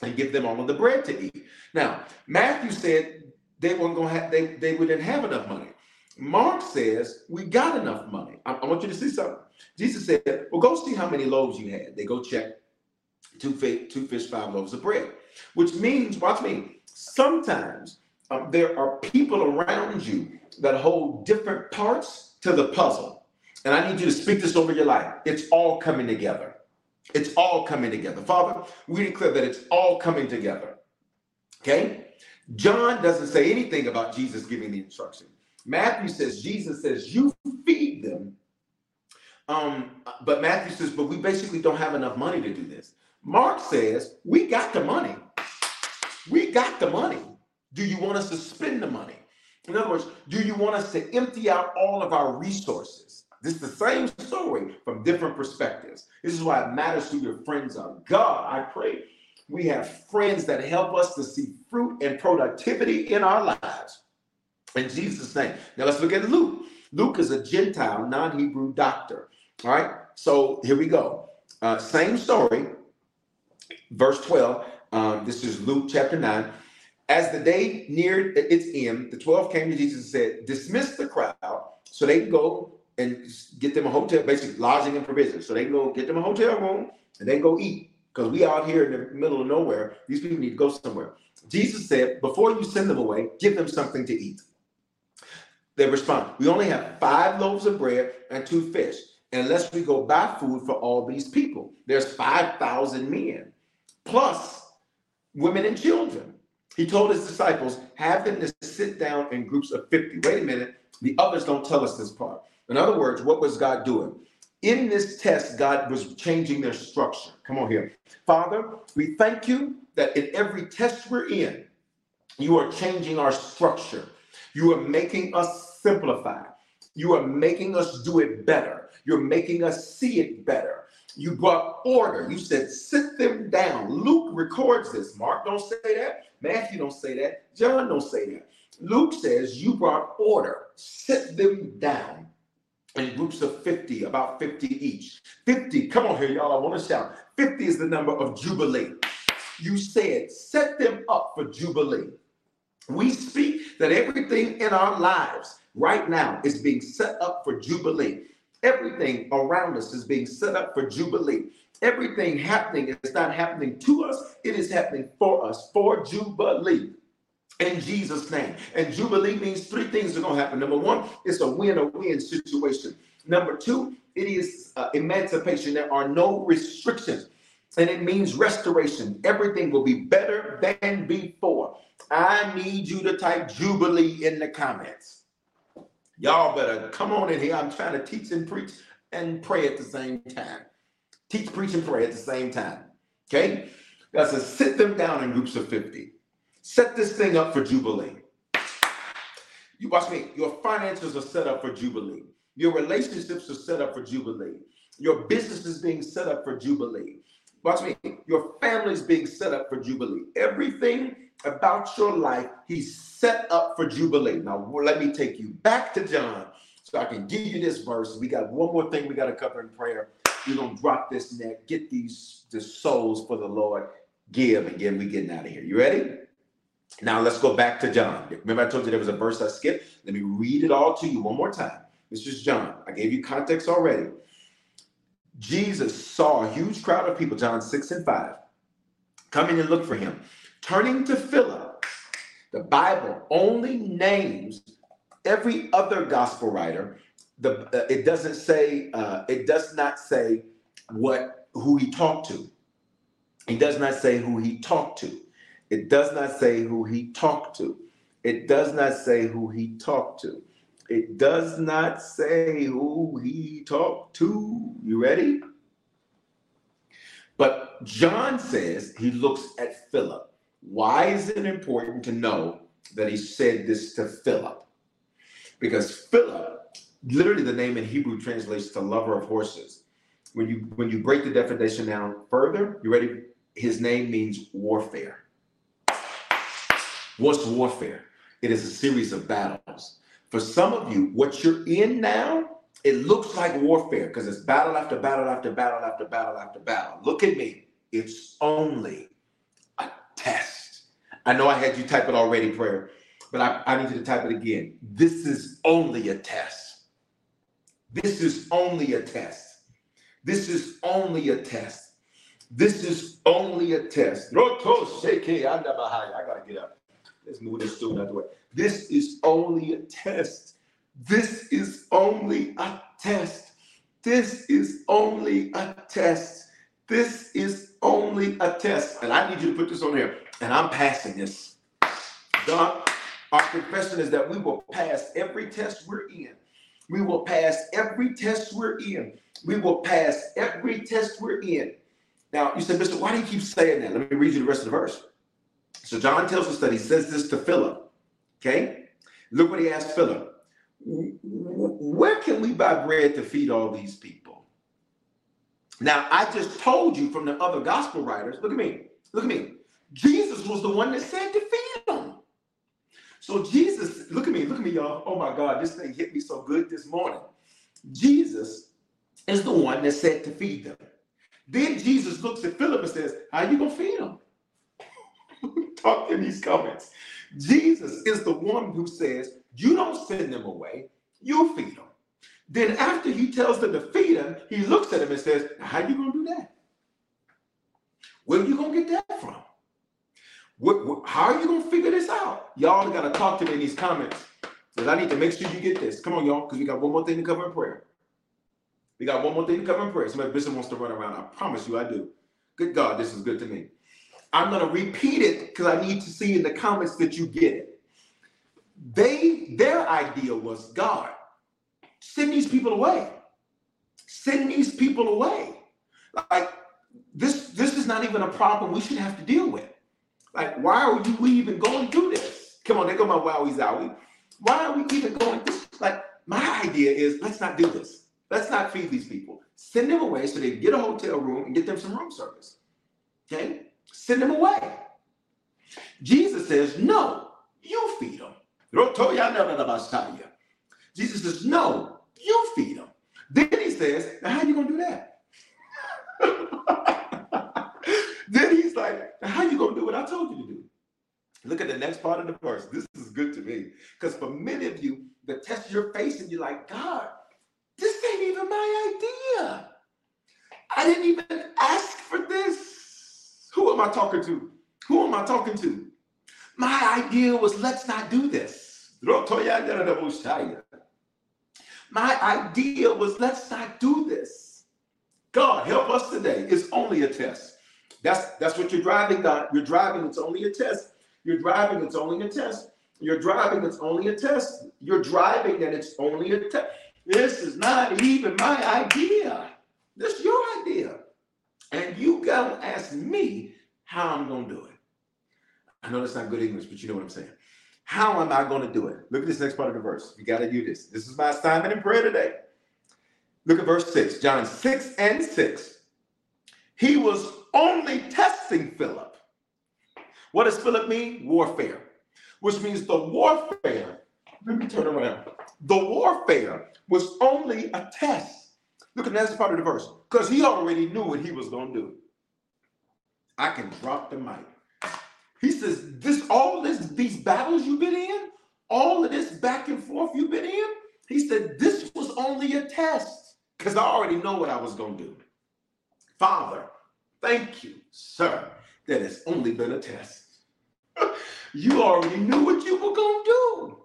and give them all of the bread to eat? Now, Matthew said they weren't to have, they, they wouldn't have enough money. Mark says, We got enough money. I, I, want you to see something. Jesus said, Well, go see how many loaves you had. They go check two fish, two fish, five loaves of bread, which means, watch me, sometimes um, there are people around you that hold different parts to the puzzle. And I need you to speak this over your life. It's all coming together. It's all coming together. Father, we declare that it's all coming together. Okay? John doesn't say anything about Jesus giving the instruction. Matthew says, Jesus says, you feed them. Um, but Matthew says, but we basically don't have enough money to do this. Mark says, we got the money. We got the money. Do you want us to spend the money? In other words, do you want us to empty out all of our resources? This is the same story from different perspectives. This is why it matters who your friends are. God, I pray we have friends that help us to see fruit and productivity in our lives. In Jesus' name. Now let's look at Luke. Luke is a Gentile, non Hebrew doctor. All right. So here we go. Uh, same story. Verse 12. Um, this is Luke chapter 9. As the day neared its end, the 12 came to Jesus and said, Dismiss the crowd so they can go and get them a hotel, basically lodging and provisions. So they can go get them a hotel room and then go eat because we out here in the middle of nowhere. These people need to go somewhere. Jesus said, before you send them away, give them something to eat. They respond, we only have five loaves of bread and two fish. Unless we go buy food for all these people, there's 5,000 men, plus women and children. He told his disciples, have them to sit down in groups of 50. Wait a minute, the others don't tell us this part. In other words, what was God doing? In this test, God was changing their structure. Come on here. Father, we thank you that in every test we're in, you are changing our structure. You are making us simplify. You are making us do it better. You're making us see it better. You brought order. You said, sit them down. Luke records this. Mark don't say that. Matthew don't say that. John don't say that. Luke says, you brought order. Sit them down in groups of 50, about 50 each. 50, come on here, y'all. I want to shout. 50 is the number of Jubilee. You said, set them up for Jubilee. We speak that everything in our lives right now is being set up for Jubilee. Everything around us is being set up for Jubilee. Everything happening is not happening to us, it is happening for us, for Jubilee in Jesus' name. And Jubilee means three things are going to happen. Number one, it's a win or win situation. Number two, it is uh, emancipation. There are no restrictions. And it means restoration. Everything will be better than before. I need you to type Jubilee in the comments. Y'all better come on in here. I'm trying to teach and preach and pray at the same time. Teach, preach, and pray at the same time. Okay? That's to sit them down in groups of 50. Set this thing up for Jubilee. You watch me. Your finances are set up for Jubilee. Your relationships are set up for Jubilee. Your business is being set up for Jubilee. Watch me. Your family is being set up for Jubilee. Everything about your life, he's set up for Jubilee. Now, let me take you back to John so I can give you this verse. We got one more thing we got to cover in prayer. We're gonna drop this net, get these the souls for the Lord, give, again we're getting out of here. You ready? Now let's go back to John. Remember, I told you there was a verse I skipped. Let me read it all to you one more time. This is John. I gave you context already. Jesus saw a huge crowd of people, John 6 and 5, coming and look for him. Turning to Philip, the Bible only names every other gospel writer. The uh, it doesn't say uh, it does not say what who he talked to. It does not say who he talked to. It does not say who he talked to. It does not say who he talked to. It does not say who he talked to. You ready? But John says he looks at Philip. Why is it important to know that he said this to Philip? Because Philip, literally the name in Hebrew translates to lover of horses. When you when you break the definition down further, you ready? His name means warfare. What's warfare? It is a series of battles. For some of you, what you're in now, it looks like warfare because it's battle after battle after battle after battle after battle. Look at me. It's only a test. I know I had you type it already, prayer, but I, I need you to type it again. This is only a test. This is only a test. This is only a test. This is only a test. I gotta get up. This way. This is only a test. This is only a test. This is only a test. This is only a test. And I need you to put this on here. And I'm passing this. God, our confession is that we will pass every test we're in. We will pass every test we're in. We will pass every test we're in. Now, you said, Mister, why do you keep saying that? Let me read you the rest of the verse. So John tells us that he says this to Philip. Okay? Look what he asked Philip. Where can we buy bread to feed all these people? Now, I just told you from the other gospel writers, look at me, look at me. Jesus was the one that said to feed them. So Jesus, look at me, look at me, y'all. Oh my God, this thing hit me so good this morning. Jesus is the one that said to feed them. Then Jesus looks at Philip and says, How you gonna feed them? Talk in these comments. Jesus is the one who says, You don't send them away, you feed them. Then, after he tells them to feed them, he looks at them and says, How you to do that? Where are you to get that from? What, what, how are you to figure this out? Y'all got to talk to me in these comments. Because I need to make sure you get this. Come on, y'all, because we got one more thing to cover in prayer. We got one more thing to cover in prayer. Somebody Bishop wants to run around. I promise you I do. Good God, this is good to me. I'm going to repeat it because I need to see in the comments that you get it. They, their idea was God, send these people away. Send these people away. Like this, this is not even a problem we should have to deal with. Like, why are we even going through this? Come on, there go my wowies out. Why are we even going through? Like, my idea is let's not do this. Let's not feed these people. Send them away so they get a hotel room and get them some room service. Okay? Send them away. Jesus says, No, you feed them. Jesus says, No, you feed them. Then he says, Now, how are you going to do that? then he's like, How are you going to do what I told you to do? Look at the next part of the verse. This is good to me. Because for many of you, the test you're facing, you're like, God, this ain't even my idea. I didn't even ask for this. Who am I talking to? Who am I talking to? My idea was let's not do this. My idea was let's not do this. God, help us today. It's only a test. That's that's what you're driving, God. You're driving, it's only a test. You're driving, it's only a test. You're driving, it's only a test. You're driving, and it's only a test. This is not even my idea. This is your idea. And you gotta ask me how I'm gonna do it. I know that's not good English, but you know what I'm saying. How am I gonna do it? Look at this next part of the verse. You gotta do this. This is my assignment in prayer today. Look at verse 6, John 6 and 6. He was only testing Philip. What does Philip mean? Warfare, which means the warfare. Let me turn around. the warfare was only a test. Look at the next part of the verse. Because he already knew what he was going to do. I can drop the mic. He says, This all this these battles you've been in, all of this back and forth you've been in, he said, This was only a test. Because I already know what I was going to do. Father, thank you, sir, that it's only been a test. you already knew what you were going to do.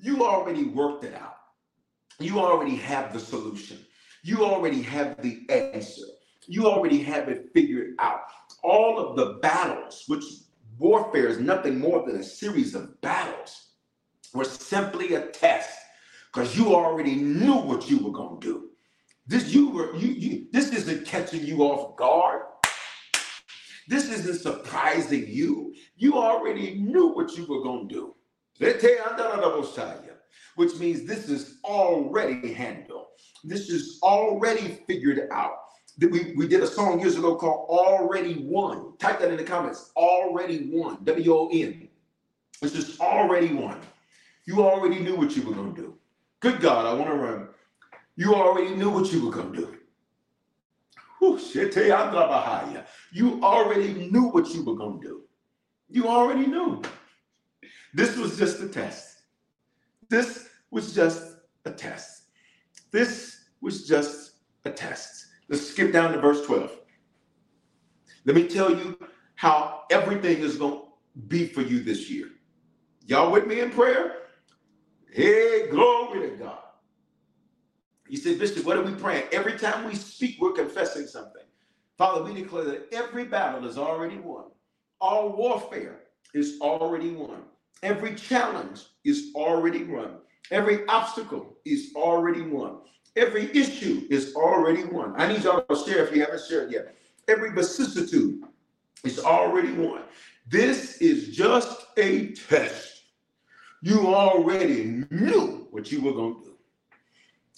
You already worked it out. You already have the solution. You already have the answer. You already have it figured out. All of the battles, which warfare is nothing more than a series of battles, were simply a test because you already knew what you were going to do. This you were you, you this isn't catching you off guard. This isn't surprising you. You already knew what you were going to do. Which means this is already handled. This is already figured out. We, we did a song years ago called Already Won. Type that in the comments. Already won. W O N. It's just already won. You already knew what you were going to do. Good God, I want to run. You already knew what you were going to do. You already knew what you were going to do. You already knew. This was just a test. This was just a test. This was just a test. Let's skip down to verse 12. Let me tell you how everything is going to be for you this year. Y'all with me in prayer? Hey, glory to God. You said, Bishop, what are we praying? Every time we speak, we're confessing something. Father, we declare that every battle is already won. All warfare is already won. Every challenge is already won. Every obstacle is already won. Every issue is already won. I need y'all to share if you haven't shared yet. Every vicissitude is already won. This is just a test. You already knew what you were going to do.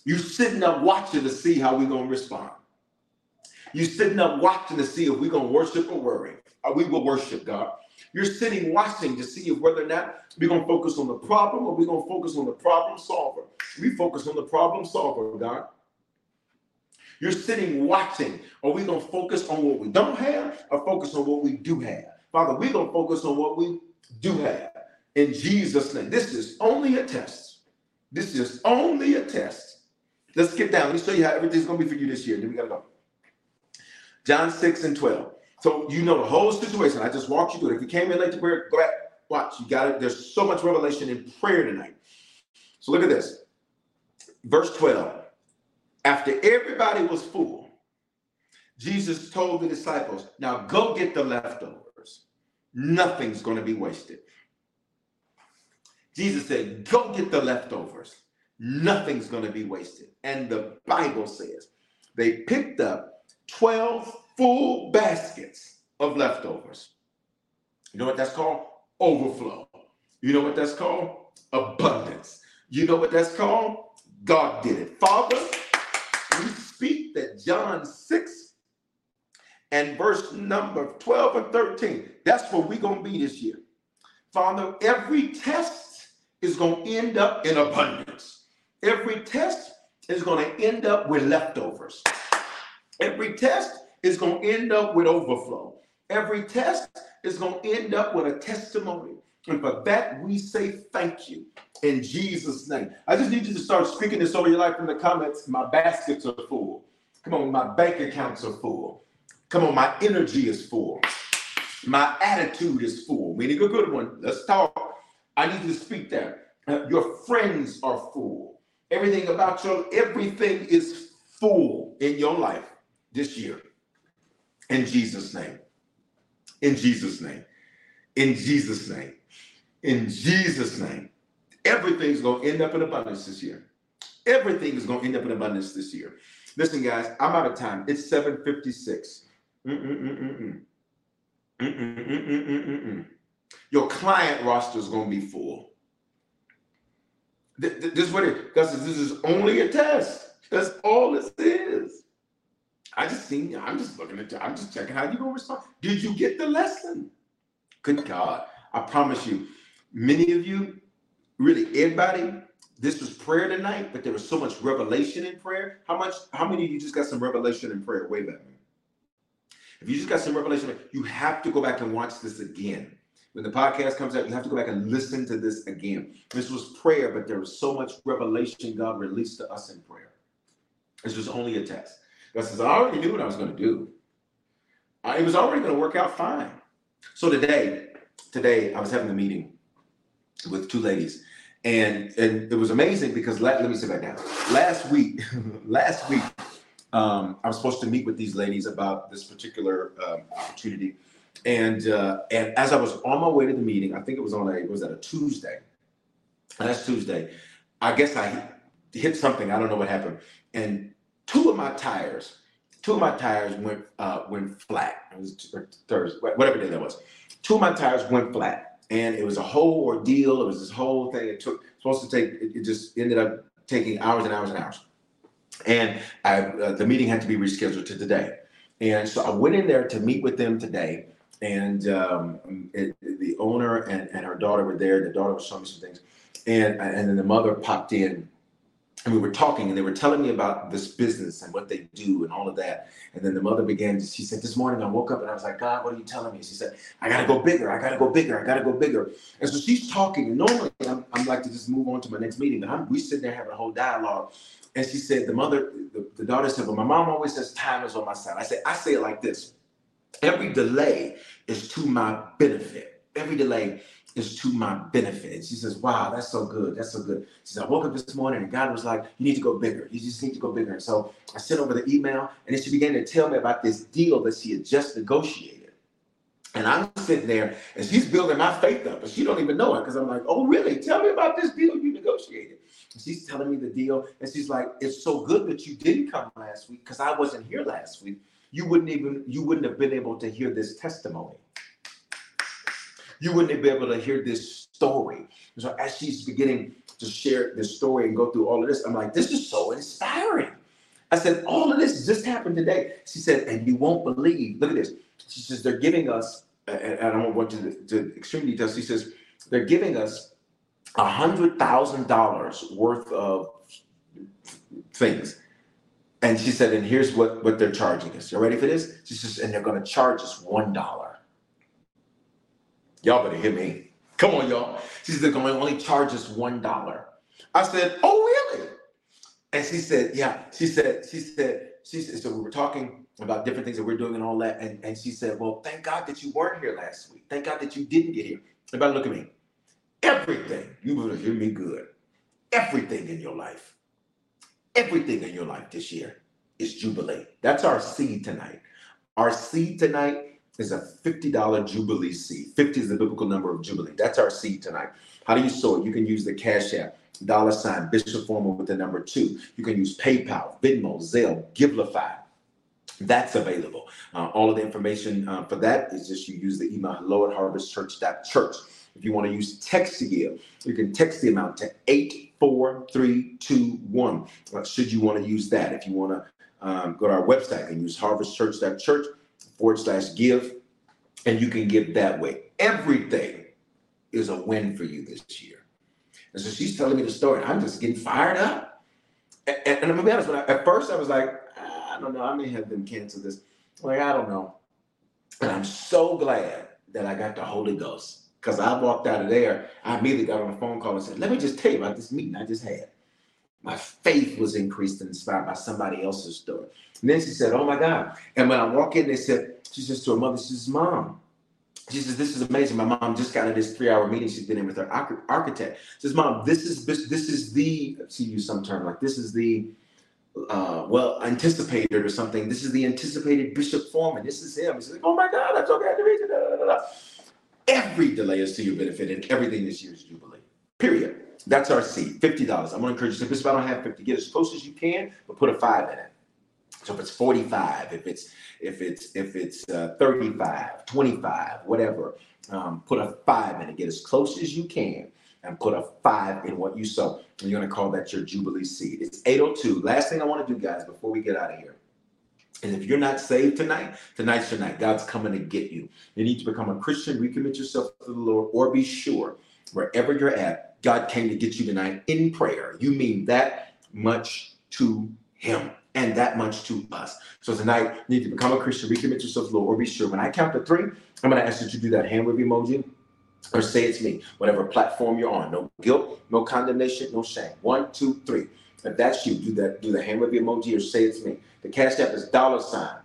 You sitting up watching to see how we're going to respond. You sitting up watching to see if we're going to worship or worry. Or we will worship God. You're sitting watching to see if whether or not we're going to focus on the problem or we're going to focus on the problem solver. We focus on the problem solver, God. You're sitting watching. Are we going to focus on what we don't have or focus on what we do have? Father, we're going to focus on what we do have. In Jesus' name. This is only a test. This is only a test. Let's skip down. Let me show you how everything's going to be for you this year. Then we got to go. John 6 and 12. So you know the whole situation. I just walked you through it. If you came in late to prayer, go back, watch. You got it. There's so much revelation in prayer tonight. So look at this. Verse 12. After everybody was full, Jesus told the disciples, Now go get the leftovers. Nothing's going to be wasted. Jesus said, Go get the leftovers. Nothing's going to be wasted. And the Bible says they picked up 12 full baskets of leftovers. You know what that's called? Overflow. You know what that's called? Abundance. You know what that's called? God did it. Father, we speak that John 6 and verse number 12 and 13, that's where we're going to be this year. Father, every test is going to end up in abundance. Every test is going to end up with leftovers. Every test is going to end up with overflow. Every test is going to end up with a testimony. And for that, we say thank you in Jesus' name. I just need you to start speaking this over your life in the comments. My baskets are full. Come on, my bank accounts are full. Come on, my energy is full. My attitude is full. Meaning a good one. Let's talk. I need you to speak. Uh, your friends are full. Everything about your everything is full in your life this year. In Jesus' name. In Jesus' name. In Jesus' name. In Jesus' name. Everything's going to end up in abundance this year. Everything is going to end up in abundance this year. Listen, guys, I'm out of time. It's 756. Mm-mm-mm-mm-mm. Mm-mm-mm-mm-mm-mm. Your client roster is going to be full. This is what it because this is only a test. That's all this is. I just seen, I'm just looking at, I'm just checking how you gonna respond. Did you get the lesson? Good God, I promise you, many of you, really everybody, this was prayer tonight, but there was so much revelation in prayer. How much? How many of you just got some revelation in prayer? At me. If you just got some revelation, you have to go back and watch this again. When the podcast comes out, you have to go back and listen to this again. This was prayer, but there was so much revelation God released to us in prayer. This was only a test. Says, I already knew what I was going to do. I, it was already going to work out fine. So today, today I was having a meeting with two ladies, and and it was amazing because let, let me sit back down. Last week, last week, um, I was supposed to meet with these ladies about this particular um, opportunity, and uh, and as I was on my way to the meeting, I think it was on a was that a Tuesday. Last Tuesday, I guess I hit something. I don't know what happened, and two of my tires, two of my tires went uh, went flat. It was Thursday, whatever day that was. Two of my tires went flat, and it was a whole ordeal. It was this whole thing. It took supposed to take. It, it just ended up taking hours and hours and hours. And I, uh, the meeting had to be rescheduled to today. And so I went in there to meet with them today. And um, it, the owner and, and her daughter were there. The daughter was showing me some things. And, and then the mother popped in and we were talking and they were telling me about this business and what they do and all of that. And then the mother began to, she said this morning i woke up and i was like god what are you telling me? She said i gotta go bigger i gotta go bigger i gotta go bigger. And so she's talking and normally i'm, I'm like to just move on to my next meeting but I'm, we sit there having a whole dialogue. And she said the mother the, the daughter said well my mom always says time is on my side. I said i say it like this every delay is to my benefit. Every delay is to my benefit. She says, Wow, that's so good. That's so good. She says, I woke up this morning and God was like, You need to go bigger. You just need to go bigger. And so I sent over the email and then she began to tell me about this deal that she had just negotiated. And I'm sitting there and she's building my faith up, but she don't even know it because I'm like, Oh, really? Tell me about this deal you negotiated. And she's telling me the deal, and she's like, It's so good that you didn't come last week because I wasn't here last week. You wouldn't even you wouldn't have been able to hear this testimony you wouldn't be able to hear this story. So as she's beginning to share this story and go through all of this, I'm like, this is so inspiring. I said, all of this just happened today. She said, and you won't believe. Look at this. She says, they're giving us, and I don't want to, to extreme details. She says, they're giving us a hundred thousand dollars worth of things. And she said, and here's what, what they're charging us. You ready for this? She says, and they're going to charge us one dollar. Y'all better hear me. Come on, y'all. She said, they're only charge us $1. I said, oh, really? And she said, yeah. She said, she said, she said, so we were talking about different things that we're doing and all that. And, and she said, well, thank God that you weren't here last week. Thank God that you didn't get here. Everybody look at me. Everything, you better hear me good. Everything in your life, everything in your life this year is Jubilee. That's our seed tonight. Our seed tonight is a $50 Jubilee seed. 50 is the biblical number of Jubilee. That's our seed tonight. How do you sow it? You can use the Cash App, dollar sign, Bishop Foreman with the number two. You can use PayPal, Venmo, Zelle, Givelify. That's available. Uh, all of the information uh, for that is just you use the email hello at harvestchurch.church. If you want to use text to give, you can text the amount to 84321. Uh, should you want to use that? If you want to um, go to our website and use harvestchurch.church, forward slash give, and you can give that way. Everything is a win for you this year. And so she's telling me the story. I'm just getting fired up. And, and, and I'm gonna be honest, when I, at first I was like, ah, I don't know, I may have them cancel this. Like, I don't know. And I'm so glad that I got the Holy Ghost. Because I walked out of there, I immediately got on a phone call and said, Let me just tell you about this meeting I just had. My faith was increased and inspired by somebody else's story. And then she said, Oh my God. And when I walk in, they said, She says to her mother, She says, Mom, she says, This is amazing. My mom just got in this three hour meeting she's been in with her architect. She says, Mom, this is this, is the, she used some term like this is the, uh, well, anticipated or something. This is the anticipated Bishop Foreman. This is him. He's like, Oh my God, I'm so glad to you. Every delay is to your benefit, and everything this year is Jubilee. Period. That's our seed, $50. I'm to encourage you, if I don't have 50, get as close as you can, but put a five in it. So if it's 45, if it's if it's if it's uh, 35, 25, whatever, um, put a five in it. Get as close as you can and put a five in what you sow. And you're gonna call that your Jubilee seed. It's 802. Last thing I want to do, guys, before we get out of here. And if you're not saved tonight, tonight's your night. God's coming to get you. You need to become a Christian, recommit yourself to the Lord, or be sure wherever you're at, God came to get you tonight in prayer. You mean that much to Him and that much to us. So tonight, you need to become a Christian, recommit yourself to the Lord, or be sure. When I count to three, I'm going to ask you to do that hand wave emoji or say it's me, whatever platform you're on. No guilt, no condemnation, no shame. One, two, three. If that's you, do that. Do the hand wave emoji or say it's me. The cash app is dollar sign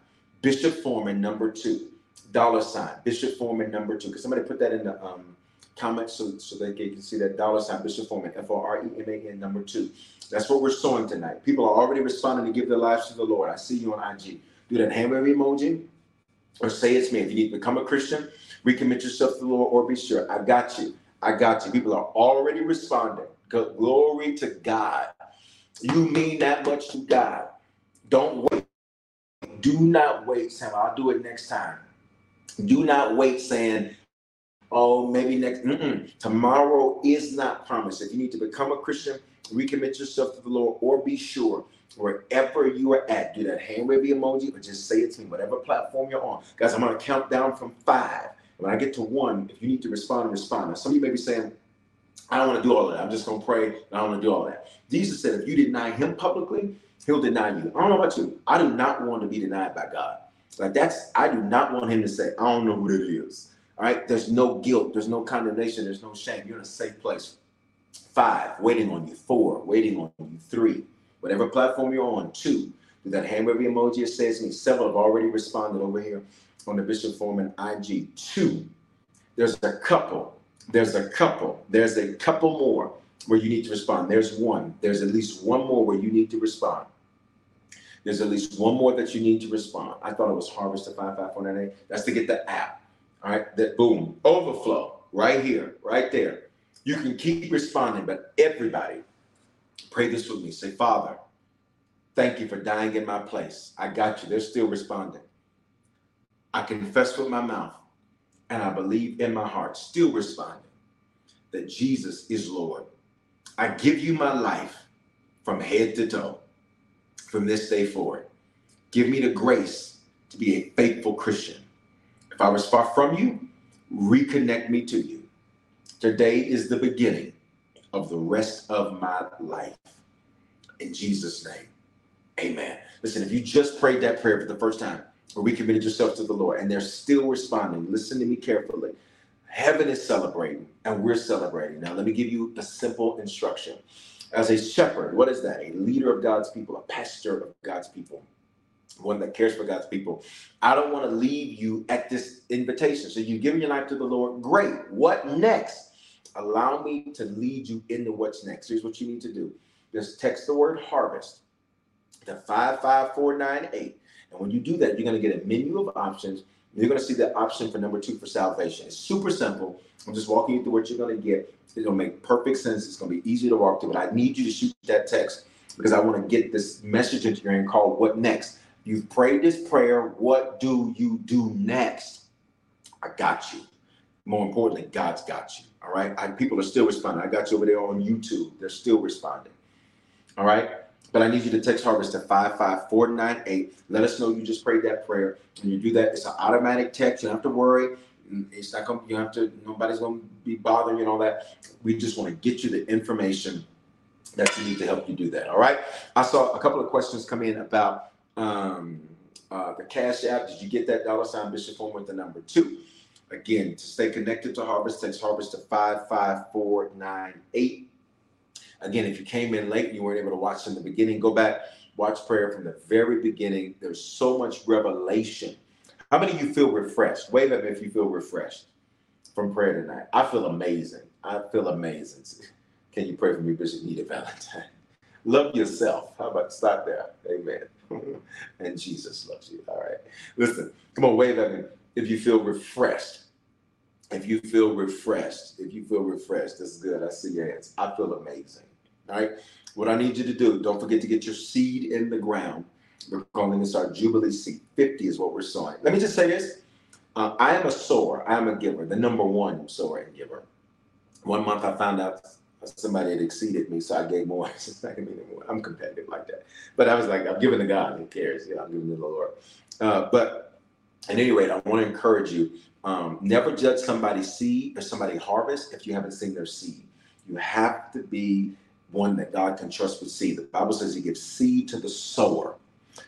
Bishop Foreman number two. Dollar sign Bishop Foreman number two. Because somebody put that in the um, comments so so they can see that dollar sign Bishop Foreman F O R E M A N number two. That's what we're sowing tonight. People are already responding to give their lives to the Lord. I see you on IG. Do that wave emoji or say it's me. If you need to become a Christian, recommit yourself to the Lord or be sure. I got you. I got you. People are already responding. Glory to God. You mean that much to God. Don't wait. Do not wait Sam. I'll do it next time. Do not wait saying, oh, maybe next. Mm-mm. Tomorrow is not promised. If you need to become a Christian, recommit yourself to the Lord or be sure wherever you are at, do that hand wave emoji or just say it to me, whatever platform you're on. Guys, I'm going to count down from five. When I get to one, if you need to respond, respond. Now, some of you may be saying, I don't want to do all of that. I'm just going to pray. I don't want to do all that. Jesus said, if you deny him publicly, he'll deny you. I don't know about you. I do not want to be denied by God. Like that's, I do not want him to say, I don't know who that is. All right. There's no guilt. There's no condemnation. There's no shame. You're in a safe place. Five, waiting on you. Four, waiting on you. Three, whatever platform you're on. Two, do that hand wave emoji. It says me. Several have already responded over here on the Bishop Foreman IG. Two, there's a couple. There's a couple. There's a couple more where you need to respond. There's one. There's at least one more where you need to respond. There's at least one more that you need to respond. I thought it was Harvest to 55498. That's to get the app. All right. That boom. Overflow right here, right there. You can keep responding, but everybody, pray this with me. Say, Father, thank you for dying in my place. I got you. They're still responding. I confess with my mouth and I believe in my heart, still responding, that Jesus is Lord. I give you my life from head to toe from this day forward. Give me the grace to be a faithful Christian. If I was far from you, reconnect me to you. Today is the beginning of the rest of my life. In Jesus' name, amen. Listen, if you just prayed that prayer for the first time, or recommitted yourself to the Lord, and they're still responding, listen to me carefully. Heaven is celebrating, and we're celebrating. Now, let me give you a simple instruction. As a shepherd, what is that? A leader of God's people, a pastor of God's people, one that cares for God's people. I don't want to leave you at this invitation. So you've given your life to the Lord. Great. What next? Allow me to lead you into what's next. Here's what you need to do. Just text the word harvest to 55498. And when you do that, you're going to get a menu of options. You're going to see the option for number two for salvation. It's super simple. I'm just walking you through what you're going to get. To make perfect sense. It's going to be easy to walk through. But I need you to shoot that text because I want to get this message into your hand called What Next? You've prayed this prayer. What do you do next? I got you. More importantly, God's got you. All right. I, people are still responding. I got you over there on YouTube. They're still responding. All right. But I need you to text Harvest to 55498. Let us know you just prayed that prayer. And you do that, it's an automatic text. You don't have to worry. It's not going you have to, nobody's going to be bothering you and all that. We just want to get you the information that you need to help you do that. All right. I saw a couple of questions come in about um, uh, the Cash App. Did you get that dollar sign Bishop Form with the number two? Again, to stay connected to Harvest, text Harvest to 55498. Again, if you came in late and you weren't able to watch in the beginning, go back, watch prayer from the very beginning. There's so much revelation. How many of you feel refreshed? Wave at me if you feel refreshed from prayer tonight. I feel amazing. I feel amazing. Can you pray for me, Bishop Nita Valentine? Love yourself. How about stop there? Amen. and Jesus loves you. All right. Listen, come on, wave at me if you feel refreshed. If you feel refreshed, if you feel refreshed, this is good. I see your hands. I feel amazing. All right. What I need you to do, don't forget to get your seed in the ground. We're calling this our Jubilee seed. 50 is what we're sowing. Let me just say this. Uh, I am a sower. I am a giver, the number one sower and giver. One month I found out somebody had exceeded me, so I gave more. I'm competitive like that. But I was like, I'm giving to God. Who cares? Know, I'm giving to the Lord. Uh, but at any rate, I want to encourage you Um, never judge somebody's seed or somebody harvest if you haven't seen their seed. You have to be one that God can trust with seed. The Bible says He gives seed to the sower.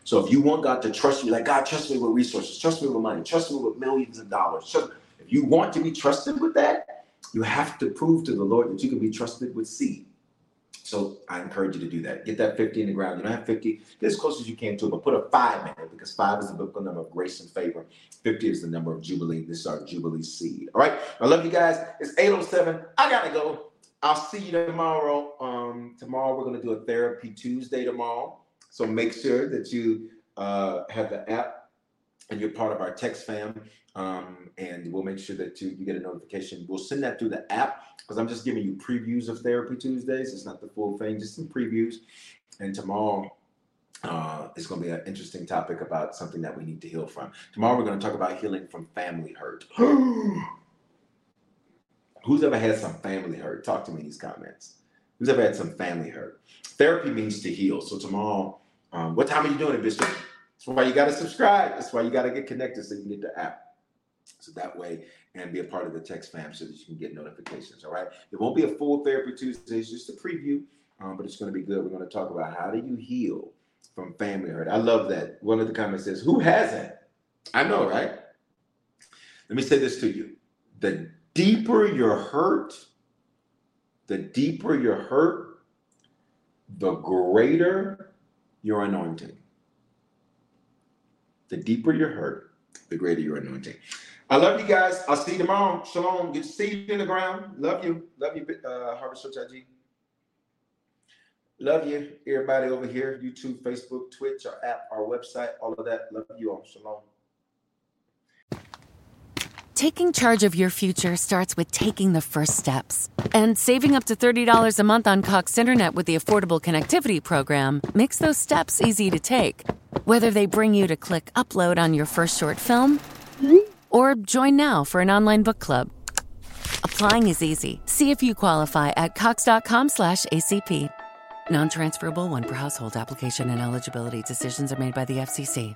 So if you want God to trust you, like God, trust me with resources, trust me with money, trust me with millions of dollars. If you want to be trusted with that, you have to prove to the Lord that you can be trusted with seed. So I encourage you to do that. Get that 50 in the ground. You don't have 50, get as close as you can to it, but put a five in it because five is the biblical number of grace and favor. 50 is the number of Jubilee. This is our Jubilee seed. All right. I love you guys. It's 807. I gotta go. I'll see you tomorrow. Um, tomorrow we're gonna do a therapy Tuesday tomorrow. So make sure that you uh, have the app and you're part of our text fam. Um, and we'll make sure that you, you get a notification. We'll send that through the app because I'm just giving you previews of Therapy Tuesdays. It's not the full thing, just some previews. And tomorrow uh, it's going to be an interesting topic about something that we need to heal from. Tomorrow we're going to talk about healing from family hurt. Who's ever had some family hurt? Talk to me in these comments. Who's ever had some family hurt? Therapy means to heal. So tomorrow, um, what time are you doing it, Bishop? That's why you got to subscribe. That's why you got to get connected so you can get the app. So that way, and be a part of the text fam so that you can get notifications. All right. It won't be a full therapy Tuesday, it's just a preview, um, but it's going to be good. We're going to talk about how do you heal from family hurt. I love that. One of the comments says, Who hasn't? I know, right? Let me say this to you. The deeper you're hurt, the deeper you're hurt, the greater your anointing. The deeper you're hurt, the greater your anointing. I love you guys. I'll see you tomorrow. Shalom. Get seed in the ground. Love you. Love you, uh, Harvest Church IG. Love you, everybody over here. YouTube, Facebook, Twitch, our app, our website, all of that. Love you all. Shalom. Taking charge of your future starts with taking the first steps. And saving up to $30 a month on Cox Internet with the Affordable Connectivity Program makes those steps easy to take. Whether they bring you to click upload on your first short film or join now for an online book club. Applying is easy. See if you qualify at cox.com slash ACP. Non-transferable one per household application and eligibility decisions are made by the FCC.